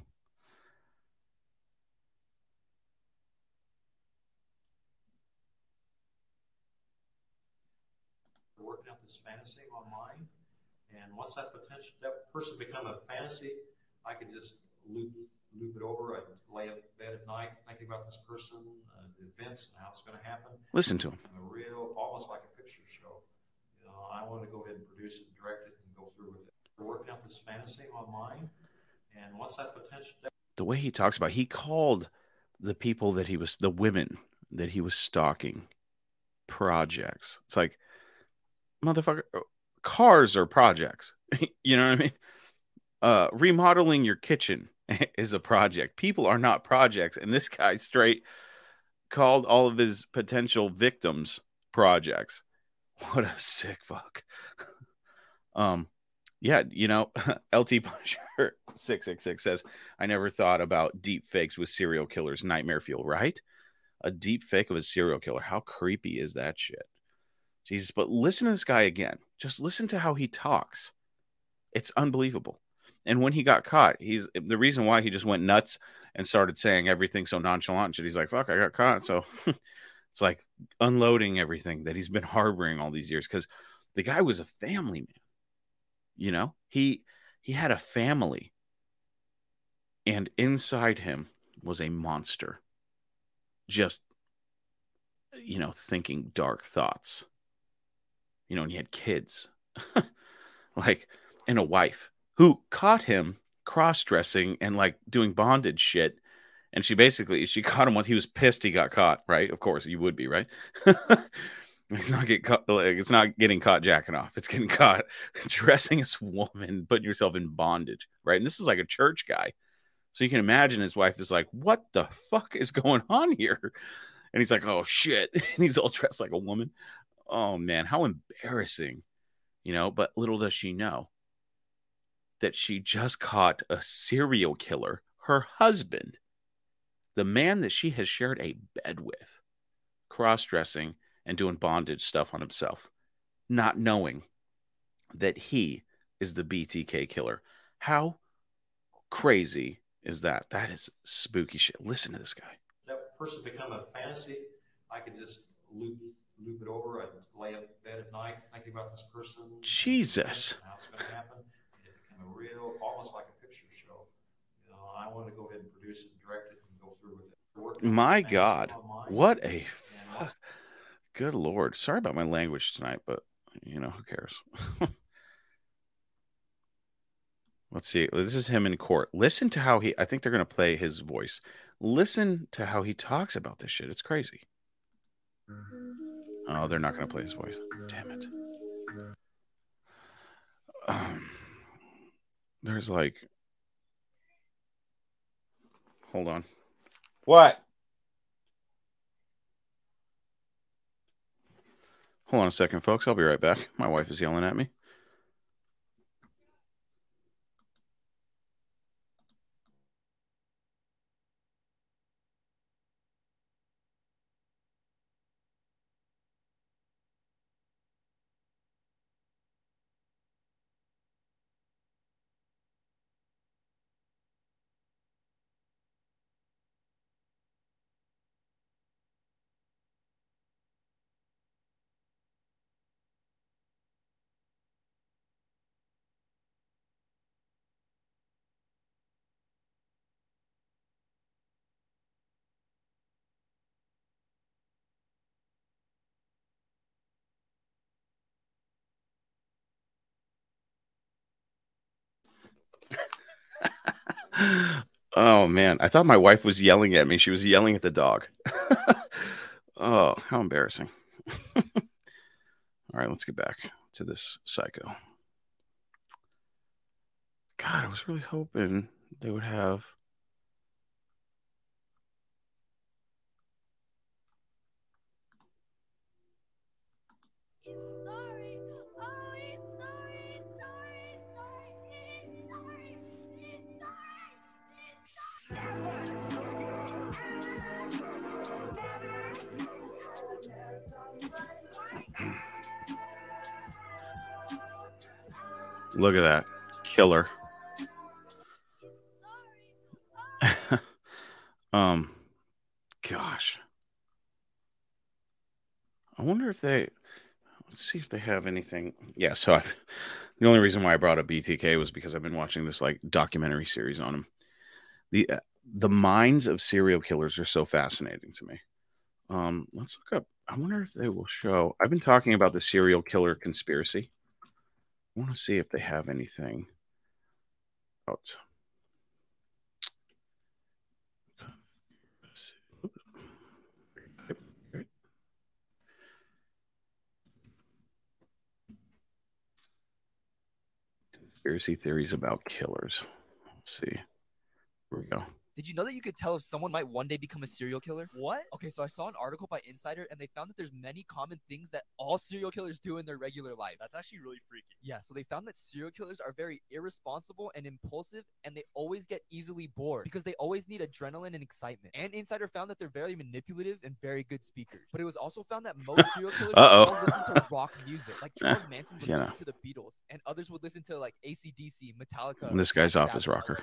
working out this fantasy online. And once that potential that person become a fantasy, I could just loop loop it over. I'd lay in bed at night thinking about this person, uh, the events, and how it's going to happen. Listen to him. A real, almost like a picture show. You know, I want to go ahead and produce it, direct it, and go through with it. We're working out this fantasy online, and once that potential The way he talks about he called the people that he was the women that he was stalking projects. It's like motherfucker cars are projects. <laughs> you know what I mean? Uh remodeling your kitchen <laughs> is a project. People are not projects and this guy straight called all of his potential victims projects. <laughs> What a sick fuck. <laughs> um yeah, you know, <laughs> LT Punisher 666 says, I never thought about deep fakes with serial killers, nightmare fuel, right? A deep fake of a serial killer. How creepy is that shit? Jesus, but listen to this guy again. Just listen to how he talks. It's unbelievable. And when he got caught, he's the reason why he just went nuts and started saying everything so nonchalant. and shit. He's like, fuck, I got caught. So it's like unloading everything that he's been <laughs> harboring all these years because the guy was a family man you know? He he had a family. And inside him was a monster just you know thinking dark thoughts you know and he had kids. <laughs> Like and a wife who caught him cross-dressing and like doing bondage shit and she basically she <laughs> caught him when he was pissed he got caught right of course you would be right <laughs> It's not get caught. Like, it's not getting caught jacking off. It's getting <laughs> caught dressing as a woman, putting yourself in bondage, right? And this is like a church guy, so you can imagine his wife is like, "What the fuck is going on here?" And he's like, "Oh shit!" And he's all dressed like a woman. Oh man, how embarrassing, you know. But little does she know that she just caught a serial killer, her husband, the man that she has shared a bed with, cross dressing and doing bondage stuff on himself, not knowing that he is the BTK killer. How crazy is that? That is spooky shit. Listen to this guy. that person become a fantasy, I could just loop loop it over. I'd lay in bed at night thinking about this person. Jesus. and How it's going to happen. It became a real, almost like a picture show. You know, I want to go ahead and produce it, direct and with it. My God. What a fuck. Good Lord. Sorry about my language tonight, but you know, who cares? <laughs> Let's see. This is him in court. Listen to how he, I think they're going to play his voice. Listen to how he talks about this shit. It's crazy. Oh, they're not going to play his voice. Damn it. Um, <sighs> there's like, hold on. What? Hold on a second, folks. I'll be right back. My wife is yelling at me. Oh man, I thought my wife was yelling at me. She was yelling at the dog. <laughs> oh, how embarrassing. <laughs> All right, let's get back to this psycho. God, I was really hoping they would have Look at that. Killer. <laughs> um gosh. I wonder if they let's see if they have anything. Yeah, so I, the only reason why I brought up BTK was because I've been watching this like documentary series on him. The uh, the minds of serial killers are so fascinating to me. Um, let's look up. I wonder if they will show. I've been talking about the serial killer conspiracy. I want to see if they have anything out. Conspiracy theories about killers. Let's see. Here we go. Did you know that you could tell if someone might one day become a serial killer? What? Okay, so I saw an article by Insider and they found that there's many common things that all serial killers do in their regular life. That's actually really freaky. Yeah, so they found that serial killers are very irresponsible and impulsive and they always get easily bored because they always need adrenaline and excitement. And Insider found that they're very manipulative and very good speakers. But it was also found that most serial <laughs> killers all listen to rock music. Like Charles <laughs> Manson would You listen to the Beatles and others would listen to like ACDC, Metallica. This guy's off his rocker.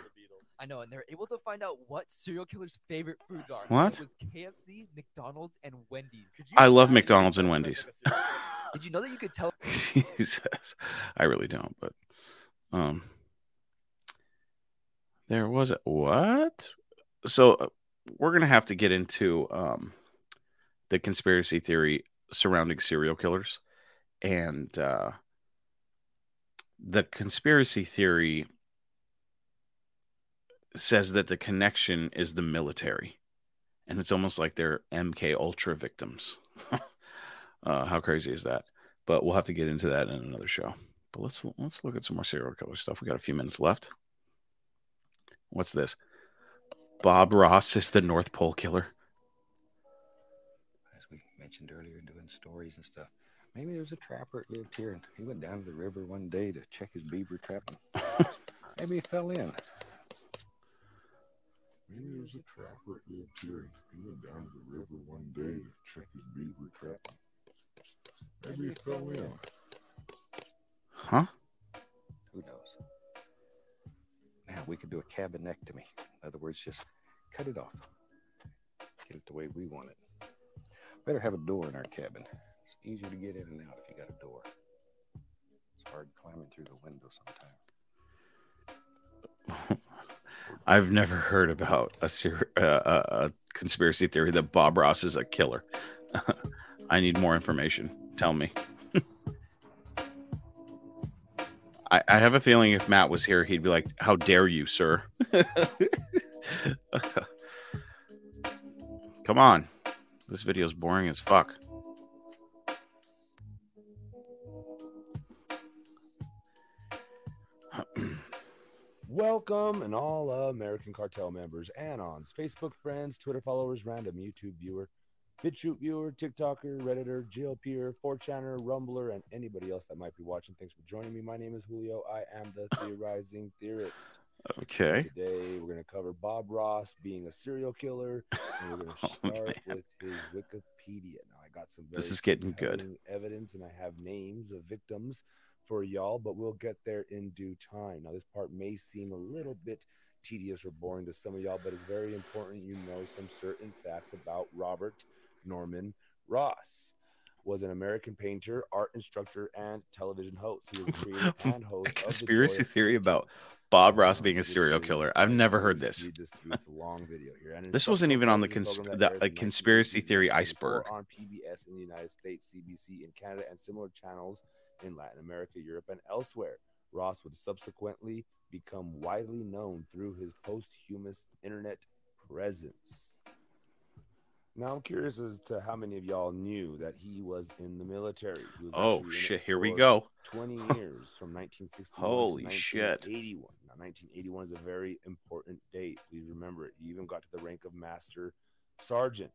I know, and they're able to find out what serial killers' favorite foods are. What? It was KFC, McDonald's, and Wendy's. I love McDonald's and Wendy's. like a serial killer? Did you know that you could tell? <laughs> Jesus. I really don't, but um there was a what? So uh, we're going to have to get into um the conspiracy theory surrounding serial killers and uh the conspiracy theory says that the connection is the military and it's almost like they're MK Ultra victims. <laughs> uh, how crazy is that? But we'll have to get into that in another show. But let's let's look at some more serial killer stuff. We got a few minutes left. What's this? Bob Ross is the North Pole killer. as we mentioned earlier, doing stories and stuff. Maybe there's a trapper that lived here and he went down to the river one day to check his beaver trapping. <laughs> Maybe he fell in. Maybe there's a trapper that lived here. He went down to the river one day to check his beaver trap. Maybe he fell in. Huh? Who knows? Now we could do a cabinectomy. In other words, just cut it off. Get it the way we want it. Better have a door in our cabin. It's easier to get in and out if you got a door. It's hard climbing through the window sometimes. <laughs> I've never heard about a, ser- uh, a, conspiracy theory that Bob Ross is a killer. <laughs> I need more information. Tell me. <laughs> I, I have a feeling if Matt was here, he'd be like, How dare you, sir? <laughs> Come on. This video's boring as fuck. Welcome and all American Cartel members, Anons, Facebook friends, Twitter followers, random YouTube viewer, BitChute viewer, TikToker, Redditor, GLPer, 4chaner, Rumbler, and anybody else that might be watching. Thanks for joining me. My name is Julio. I am the <laughs> theorizing theorist. Okay. Today we're going to cover Bob Ross being a serial killer, and we're going <laughs> to Oh, start man. with his Wikipedia. Now I got some. This is getting good. Evidence, and I have names of victims for y'all, but we'll get there in due time. Now this part may seem a little bit tedious or boring to some of y'all, but it's very important you know some certain facts about Robert Norman Ross. Was an American painter, art instructor, and television host. He was creator <laughs> and host A of the conspiracy theory about Bob Ross being a serial killer. I've never heard this. this through. It's a long video here. And This it's wasn't even on the, cons- the a uh, conspiracy theory iceberg. on PBS in the United States, CBC in Canada, and similar channels in Latin America, Europe, and elsewhere. Ross would subsequently become widely known through his posthumous internet presence. Now, I'm curious as to how many of y'all knew that he was in the military. Oh, actually in it shit, here we go. 20 <laughs> years from 1961 Holy to shit. 1981. Now, 1981 is a very important date. Please remember it. He even got to the rank of master sergeant.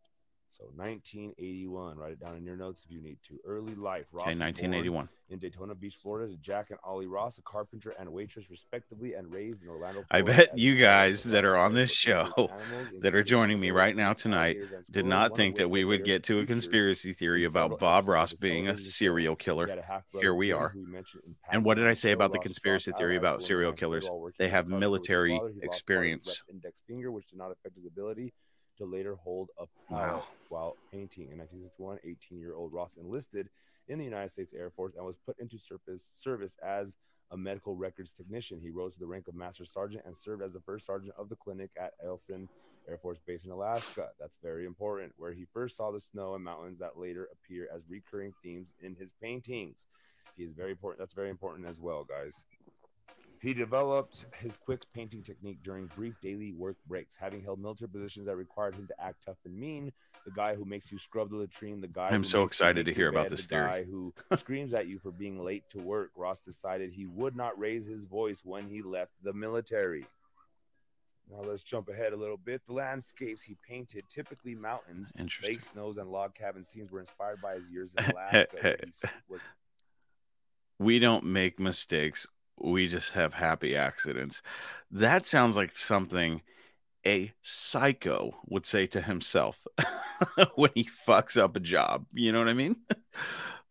So 1981. Write it down in your notes if you need to. Early life. Ross Okay, 1981. in Daytona Beach, Florida, Jack and Ollie Ross, a carpenter and waitress, respectively, and raised in Orlando. I bet you guys that are on this show <laughs> that are joining me right now tonight did not think that we would get to a conspiracy theory about Bob Ross being a serial killer. had a half-brother, Here we are. who we mentioned in And what did I say about the conspiracy theory about serial killers? They have a pub with his military father. He lost part of his experience. index finger, which did not affect his ability to later hold a Wow. while painting. In 1961, 18-year-old Ross enlisted in the United States Air Force and was put into service, service as a medical records technician. He rose to the rank of master sergeant and served as the first sergeant of the clinic at Eielson Air Force Base in Alaska. That's very important, where he first saw the snow and mountains that later appear as recurring themes in his paintings. He is very important. That's very important as well, guys. He developed his quick painting technique during brief daily work breaks, having held military positions that required him to act tough and mean. The guy who makes you scrub the latrine, the guy I'm who so excited to hear about bed, this the guy who <laughs> screams at you for being late to work. Ross decided he would not raise his voice when he left the military. Now let's jump ahead a little bit. The landscapes he painted, typically mountains, lakes, snows, and log cabin scenes, were inspired by his years in <laughs> Alaska. <laughs> was we don't make mistakes. We just have happy accidents. That sounds like something a psycho would say to himself <laughs> when he fucks up a job. You know what I mean? <laughs>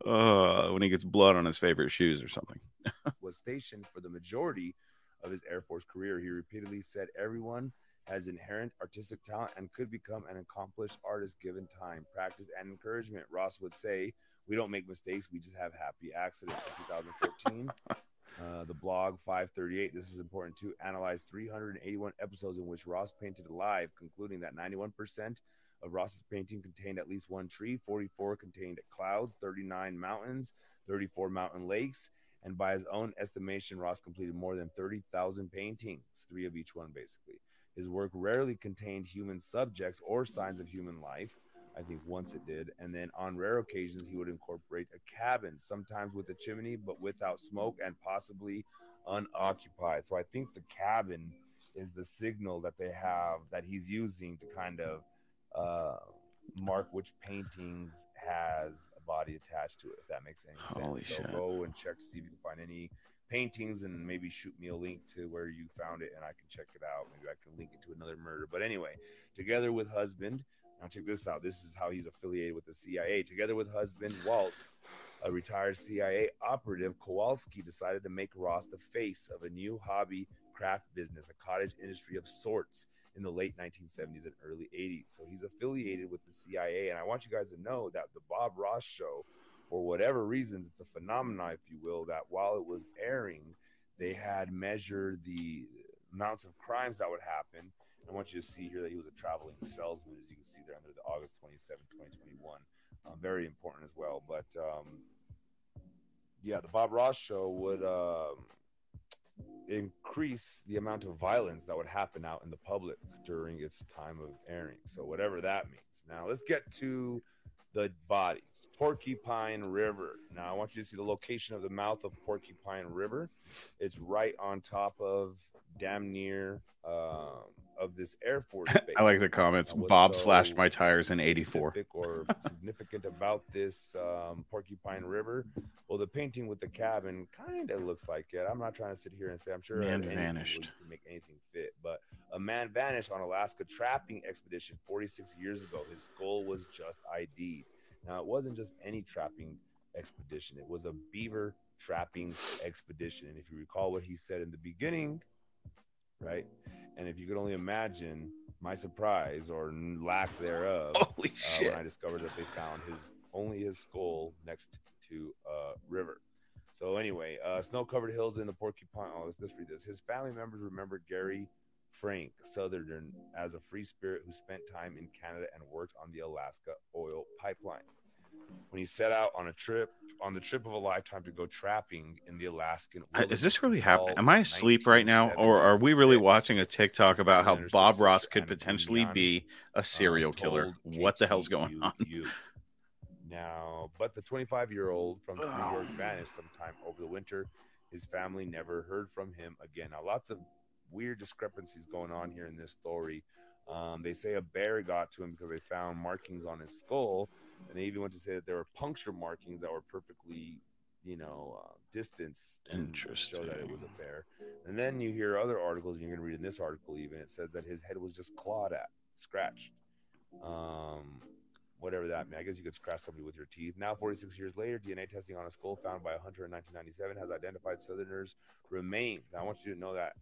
Uh, when he gets blood on his favorite shoes or something. <laughs> was stationed for the majority of his Air Force career. He repeatedly said everyone has inherent artistic talent and could become an accomplished artist given time, practice, and encouragement. Ross would say, We don't make mistakes, we just have happy accidents. In 2014, uh, the blog 538, this is important too, analyzed 381 episodes in which Ross painted live, concluding that 91% of Ross's painting contained at least one tree, 44 contained clouds, 39 mountains, 34 mountain lakes, and by his own estimation, Ross completed more than 30,000 paintings, three of each one basically. His work rarely contained human subjects or signs of human life. I think once it did. And then on rare occasions, he would incorporate a cabin, sometimes with a chimney, but without smoke and possibly unoccupied. So I think the cabin is the signal that they have that he's using to kind of uh, mark which paintings has a body attached to it, if that makes any sense. Holy so shit. go and check, see if you can find any paintings and maybe shoot me a link to where you found it and I can check it out. Maybe I can link it to another murder. But anyway, together with husband, now check this out. This is how he's affiliated with the CIA. Together with husband Walt, a retired CIA operative, Kowalski decided to make Ross the face of a new hobby craft business, a cottage industry of sorts in the late 1970s and early 80s. So he's affiliated with the CIA. And I want you guys to know that the Bob Ross show, for whatever reasons, it's a phenomenon, if you will, that while it was airing, they had measured the amounts of crimes that would happen. I want you to see here that he was a traveling salesman, as you can see there under the August 27, 2021. Um, very important as well. But um, yeah, the Bob Ross show would um, increase the amount of violence that would happen out in the public during its time of airing. So, whatever that means. Now, let's get to the bodies. Porcupine River. Now, I want you to see the location of the mouth of Porcupine River. It's right on top of damn near um, of this Air Force base. <laughs> I like the comments. Bob so slashed my tires in 84. or significant about this um, Porcupine River? Well, the painting with the cabin kind of looks like it. I'm not trying to sit here and say I'm sure Man vanished. can make anything fit, but a man vanished on Alaska trapping expedition 46 years ago. His skull was just ID'd. Now, it wasn't just any trapping expedition; it was a beaver trapping expedition. And if you recall what he said in the beginning, right? And if you could only imagine my surprise or lack thereof <laughs> Holy uh, shit. when I discovered that they found his only his skull next to a river. So anyway, uh, snow-covered hills in the Porcupine. Oh, let's, let's read this. His family members remember Gary Frank Sotherden as a free spirit who spent time in Canada and worked on the Alaska oil pipeline. When he set out on a trip, on the trip of a lifetime to go trapping in the Alaskan. Is this really happening? Am I asleep right now, or are we really watching a TikTok about how Bob Ross could potentially be a serial killer? What the hell's going on? Now, but the 25 year old from New York vanished sometime over the winter. His family never heard from him again. Now, lots of weird discrepancies going on here in this story. Um, they say a bear got to him because they found markings on his skull, and they even went to say that there were puncture markings that were perfectly, you know, uh, distanced and show that it was a bear. And then you hear other articles, and you're going to read in this article even it says that his head was just clawed at, scratched. Um, whatever that means. I guess you could scratch somebody with your teeth. Now, 46 years later, DNA testing on a skull found by a hunter in 1997 has identified Sotherden's remains. Now, I want you to know that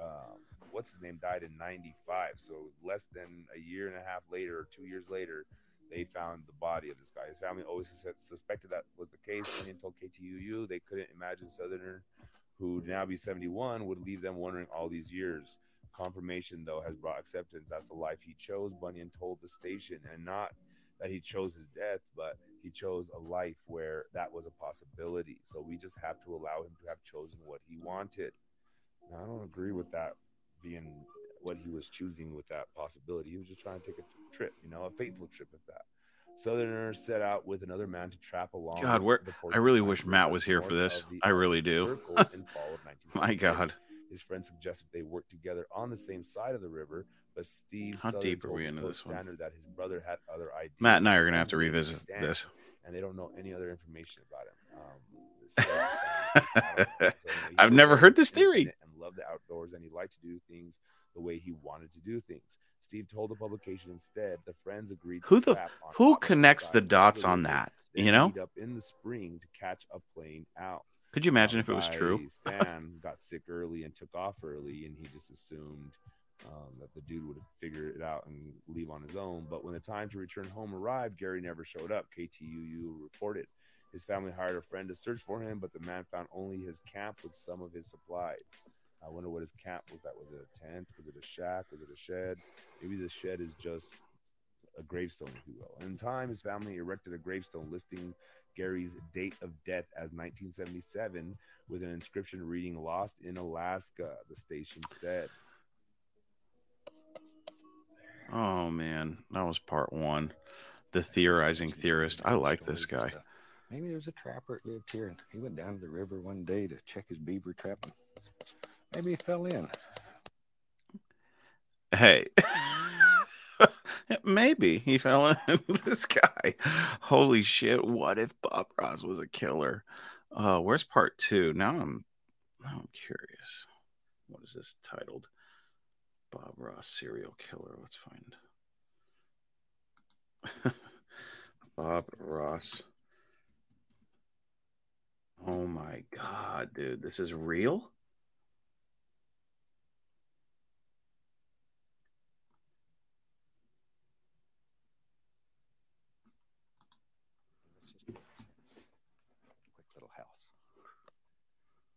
um, what's his name died in 95. So, less than a year and a half later, or two years later, they found the body of this guy. His family always sus- suspected that was the case. And told KTUU they couldn't imagine Sotherden, who now be 71, would leave them wondering all these years. Confirmation, though, has brought acceptance. That's the life he chose, Bunyan told the station, and not that he chose his death, but he chose a life where that was a possibility. So we just have to allow him to have chosen what he wanted. Now, I don't agree with that being what he was choosing with that possibility. He was just trying to take a trip, you know, a fateful trip of that. Sotherden set out with another man to trap along. God, with where I really wish Matt was here for this. I really do. Circle in <laughs> fall of My 1976. God. His friend suggested they work together on the same side of the river, but Steve How Southern deep are we into this one? That his brother had other ideas. Matt and I are gonna have to revisit this. and they don't know any other information about him. Um, <laughs> so, know. So, he I've never heard this theory. And loved the outdoors, and he liked to do things the way he wanted to do things. Steve told the publication instead the friends agreed. To Who the who connects the dots on that? You know? up in the spring to catch a plane out. Could you imagine Um, if it was true? <laughs> Stan got sick early and took off early, and he just assumed um, that the dude would figure it out and leave on his own. But when the time to return home arrived, Gary never showed up. KTUU reported. His family hired a friend to search for him, but the man found only his camp with some of his supplies. I wonder what his camp was. That was it a tent? Was it a shack? Was it a shed? Maybe the shed is just a gravestone, if you will. In time, his family erected a gravestone listing Gary's date of death as 1977 with an inscription reading Lost in Alaska, the station said. Oh man, that was part one. The theorizing theorist. I like this guy. stuff. Maybe there's a trapper that lived here and he went down to the river one day to check his beaver trapping. Maybe he fell in. Hey. <laughs> Maybe he fell in <laughs> this guy. Holy shit. What if Bob Ross was a killer? Uh where's part two? Now I'm now I'm curious. What is this titled? Bob Ross serial killer. Let's find <laughs> Bob Ross. Oh my god, dude. This is real? Let's just do this. Quick little house.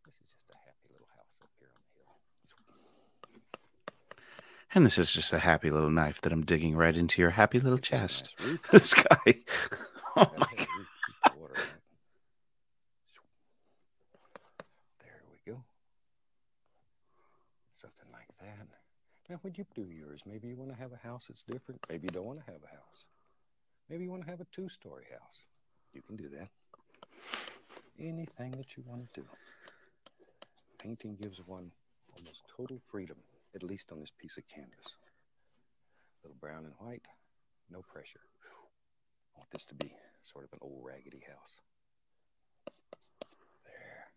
This is just a happy little house up here on the hill. And this is just a happy little knife that I'm digging right into your happy little chest. nice. <laughs> This guy. Oh my god. a roof to keep the water out. There we go. Something like that. Now, when you do yours, maybe you want to have a house that's different. Maybe you don't want to have a house. Maybe you want to have a two-story house. You can do that. Anything that you want to do. Painting gives one almost total freedom, at least on this piece of canvas. little brown and white, no pressure. I want this to be sort of an old raggedy house. There.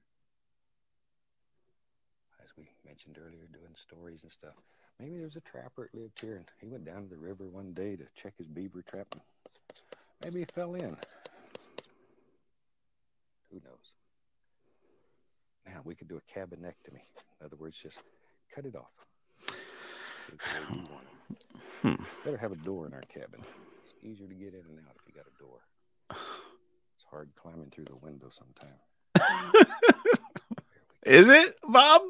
As we mentioned earlier, doing stories and stuff. Maybe there's a trapper that lived here and he went down to the river one day to check his beaver trapping. Maybe he fell in. Who knows? Now we could do a cabinectomy. In other words, just cut it off. Get it the way you want it. Hmm. Better have a door in our cabin. It's easier to get in and out if you got a door. It's hard climbing through the window sometimes. <laughs> Is it, Bob?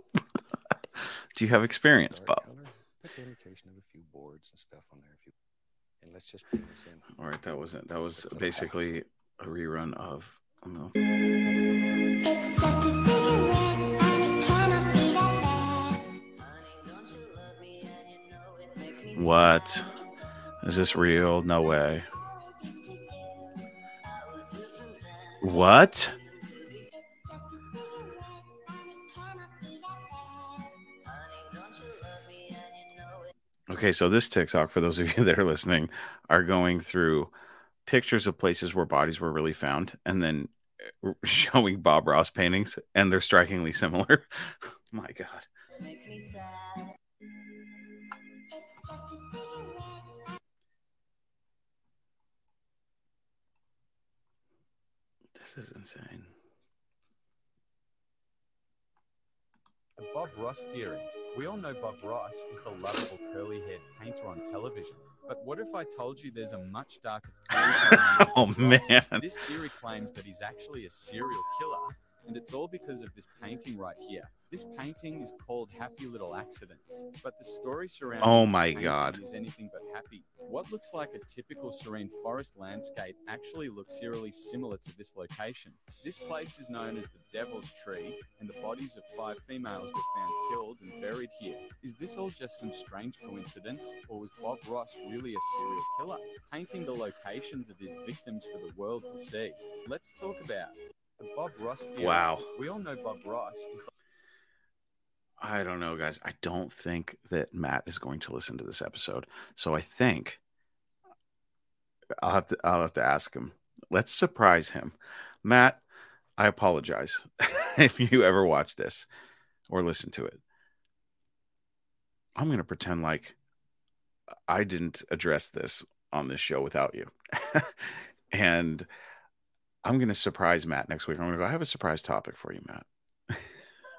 Do you have experience, Bob? color. Put the indication of a few boards and stuff on there if you. And let's just paint this in. All right, that wasn't. That was basically a rerun of. I don't know. What? Is this real? No way. What? Okay, so this TikTok, for those of you <laughs> that are listening, are going through pictures of places where bodies were really found and then uh, <laughs> showing Bob Ross paintings, and they're strikingly similar. <laughs> My God. This is insane. The Bob Ross theory. We all know Bob Ross is the lovable curly haired painter on television. But what if I told you there's a much darker theory <laughs> Oh, man. This theory claims that he's actually a serial killer, and it's all because of this painting right here. This painting is called Happy Little Accidents, but the story surrounding Oh my God. is anything but happy. What looks like a typical serene forest landscape actually looks eerily similar to this location. This place is known as the Devil's Tree, and the bodies of five females were found killed and buried here. Is this all just some strange coincidence, or was Bob Ross really a serial killer, painting the locations of his victims for the world to see? Let's talk about the Bob Ross theory. Wow. We all know Bob Ross is the I don't know, guys. I don't think that Matt is going to listen to this episode. So I think I'll have to I'll have to ask him. Let's surprise him. Matt, I apologize <laughs> if you ever watch this or listen to it. I'm going to pretend like I didn't address this on this show without you. <laughs> and I'm going to surprise Matt next week. I'm going to go, I have a surprise topic for you, Matt.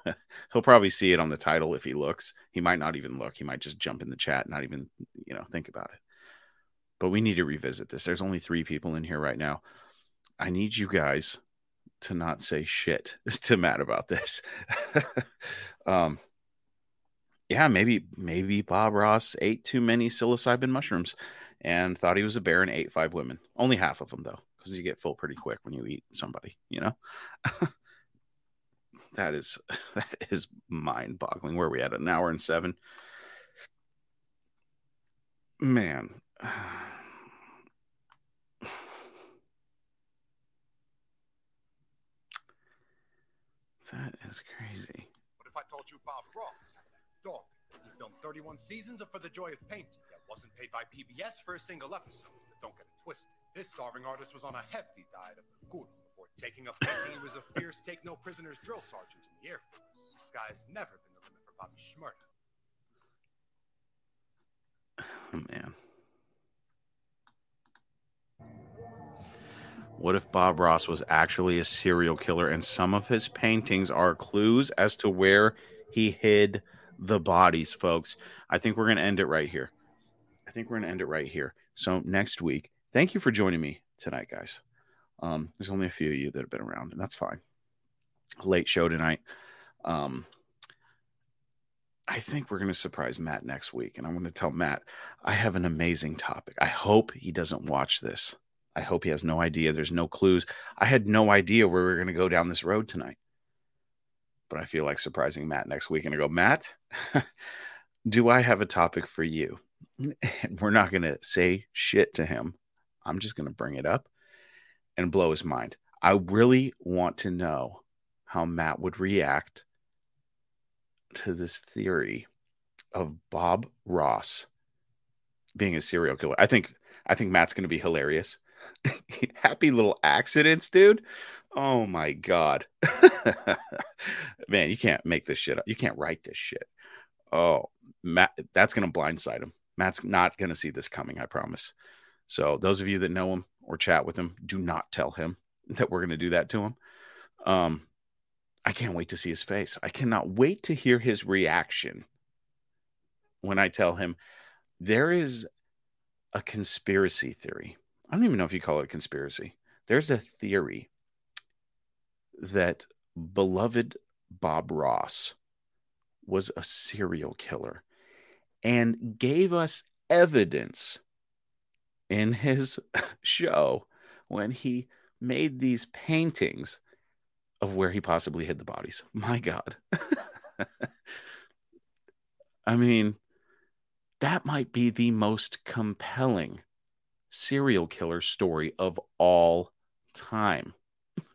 <laughs> He'll probably see it on the title if he looks. He might not even look. He might just jump in the chat, not even, you know, think about it. But we need to revisit this. There's only three people in here right now. I need you guys to not say shit <laughs> to Matt about this. <laughs> um, yeah, maybe maybe Bob Ross ate too many psilocybin mushrooms and thought he was a bear and ate five women. Only half of them though, because you get full pretty quick when you eat somebody. You know, that is <laughs> that is mind boggling. Where are we at? An hour and seven. Man. <sighs> That is crazy. What if I told you Bob Ross had that dog? He filmed 31 seasons of For the Joy of Painting, that wasn't paid by PBS for a single episode. But don't get it twisted. This starving artist was on a hefty diet of before taking up painting. He was a fierce take no prisoners drill sergeant in the Air Force. The sky's never been the limit for Bobby Schmurda. Oh, man. What if Bob Ross was actually a serial killer and some of his paintings are clues as to where he hid the bodies, folks? I think we're going to end it right here. I think we're going to end it right here. So, next week, thank you for joining me tonight, guys. Um, there's only a few of you that have been around, and that's fine. Late show tonight. Um, I think we're going to surprise Matt next week, and I'm going to tell Matt I have an amazing topic. I hope he doesn't watch this. I hope he has no idea. There's no clues. I had no idea where we were going to go down this road tonight. But I feel like surprising Matt next week and I go, Matt, <laughs> do I have a topic for you? <laughs> And we're not going to say shit to him. I'm just going to bring it up and blow his mind. I really want to know how Matt would react to this theory of Bob Ross being a serial killer. I think I think Matt's going to be hilarious. <laughs> Happy little accidents, dude. Oh my god. <laughs> Man, you can't make this shit up. You can't write this shit. Oh, Matt, that's going to blindside him. Matt's not going to see this coming, I promise. So, those of you that know him or chat with him, do not tell him <laughs> that we're going to do that to him. Um, I can't wait to see his face. I cannot wait to hear his reaction when I tell him there is a conspiracy theory. I don't even know if you call it a conspiracy. There's a theory that beloved Bob Ross was a serial killer and gave us evidence in his <laughs> show when he made these paintings of where he possibly hid the bodies. My God. <laughs> I mean, that might be the most compelling serial killer story of all time. <laughs>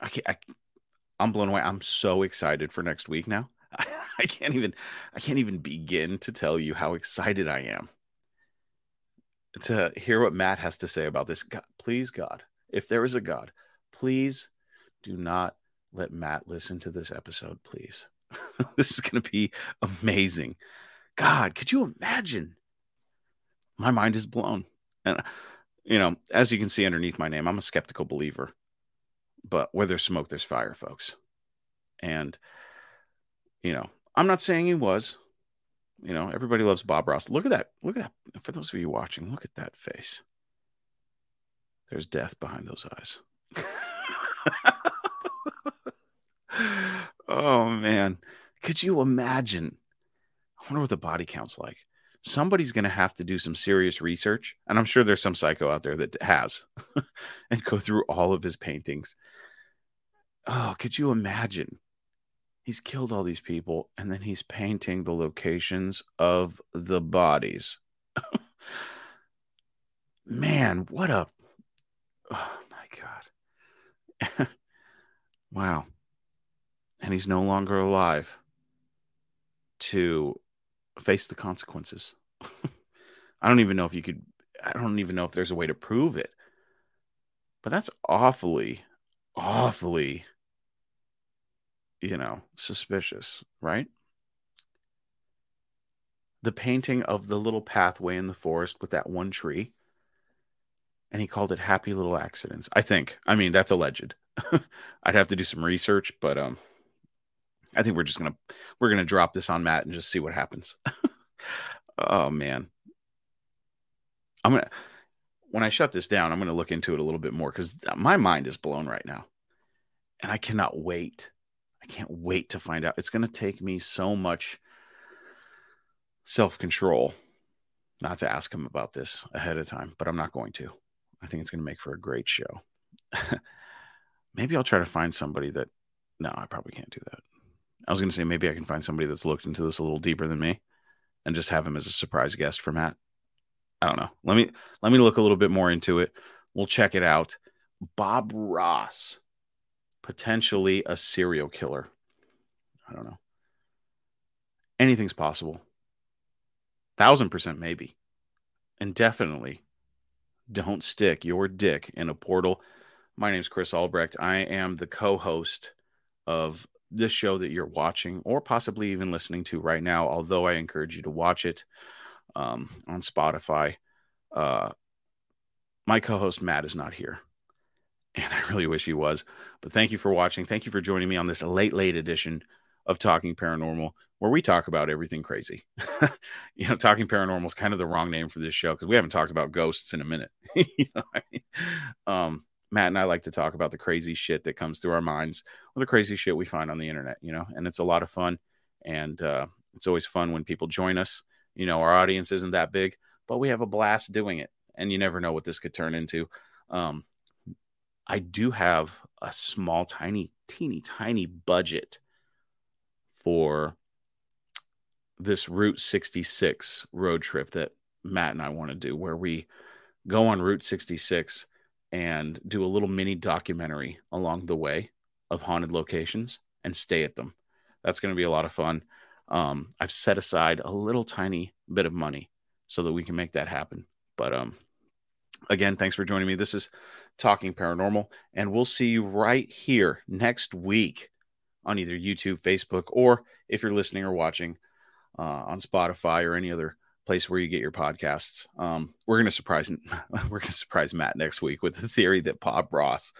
I can't, I, I'm blown away. I'm so excited for next week now. I can't even I can't even begin to tell you how excited I am to hear what Matt has to say about this. God, please, God, if there is a God, please do not let Matt listen to this episode, please. <laughs> this is going to be amazing. God, could you imagine? My mind is blown. And, you know, as you can see underneath my name, I'm a skeptical believer. But where there's smoke, there's fire, folks. And, you know, I'm not saying he was. You know, everybody loves Bob Ross. Look at that. Look at that. For those of you watching, look at that face. There's death behind those eyes. <laughs> oh man. Could you imagine? I wonder what the body count's like. Somebody's going to have to do some serious research. And I'm sure there's some psycho out there that has <laughs> and go through all of his paintings. Oh, could you imagine? He's killed all these people and then he's painting the locations of the bodies. Man, what a. Oh my God. <laughs> wow. And he's no longer alive to face the consequences. <laughs> I don't even know if you could, I don't even know if there's a way to prove it. But that's awfully, awfully, you know, suspicious, right? The painting of the little pathway in the forest with that one tree. And he called it Happy Little Accidents. I think. I mean, that's alleged. <laughs> I'd have to do some research, but um, I think we're just gonna we're gonna drop this on Matt and just see what happens. <laughs> oh man, I'm gonna when I shut this down, I'm gonna look into it a little bit more because my mind is blown right now, and I cannot wait. I can't wait to find out. It's gonna take me so much self control not to ask him about this ahead of time, but I'm not going to. I think it's gonna make for a great show. <laughs> maybe I'll try to find somebody that. No, I probably can't do that. I was going to say maybe I can find somebody that's looked into this a little deeper than me, and just have him as a surprise guest for Matt. I don't know. Let me let me look a little bit more into it. We'll check it out. Bob Ross, potentially a serial killer. I don't know. Anything's possible. Thousand percent maybe. And definitely don't stick your dick in a portal my name is Chris Albrecht. I am the co host of this show that you're watching or possibly even listening to right now, although I encourage you to watch it um, on Spotify. Uh, my co host, Matt, is not here. And I really wish he was. But thank you for watching. Thank you for joining me on this late, late edition of Talking Paranormal, where we talk about everything crazy. <laughs> you know, Talking Paranormal is kind of the wrong name for this show because we haven't talked about ghosts in a minute. <laughs> you know I mean? um, Matt and I like to talk about the crazy shit that comes through our minds or the crazy shit we find on the internet, you know, and it's a lot of fun. And uh, it's always fun when people join us. You know, our audience isn't that big, but we have a blast doing it. And you never know what this could turn into. Um, I do have a small, tiny, teeny, tiny budget for this Route 66 road trip that Matt and I want to do, where we go on Route 66 and do a little mini documentary along the way of haunted locations and stay at them. That's going to be a lot of fun. Um, I've set aside a little tiny bit of money so that we can make that happen. But um, again, thanks for joining me. This is Talking Paranormal, and we'll see you right here next week on either YouTube, Facebook, or if you're listening or watching uh, on Spotify or any other place where you get your podcasts. Um, we're gonna surprise <laughs> we're gonna surprise Matt next week with the theory that Bob Ross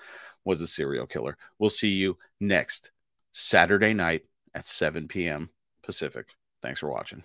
was a serial killer. We'll see you next Saturday night at 7 p.m. Pacific. Thanks for watching.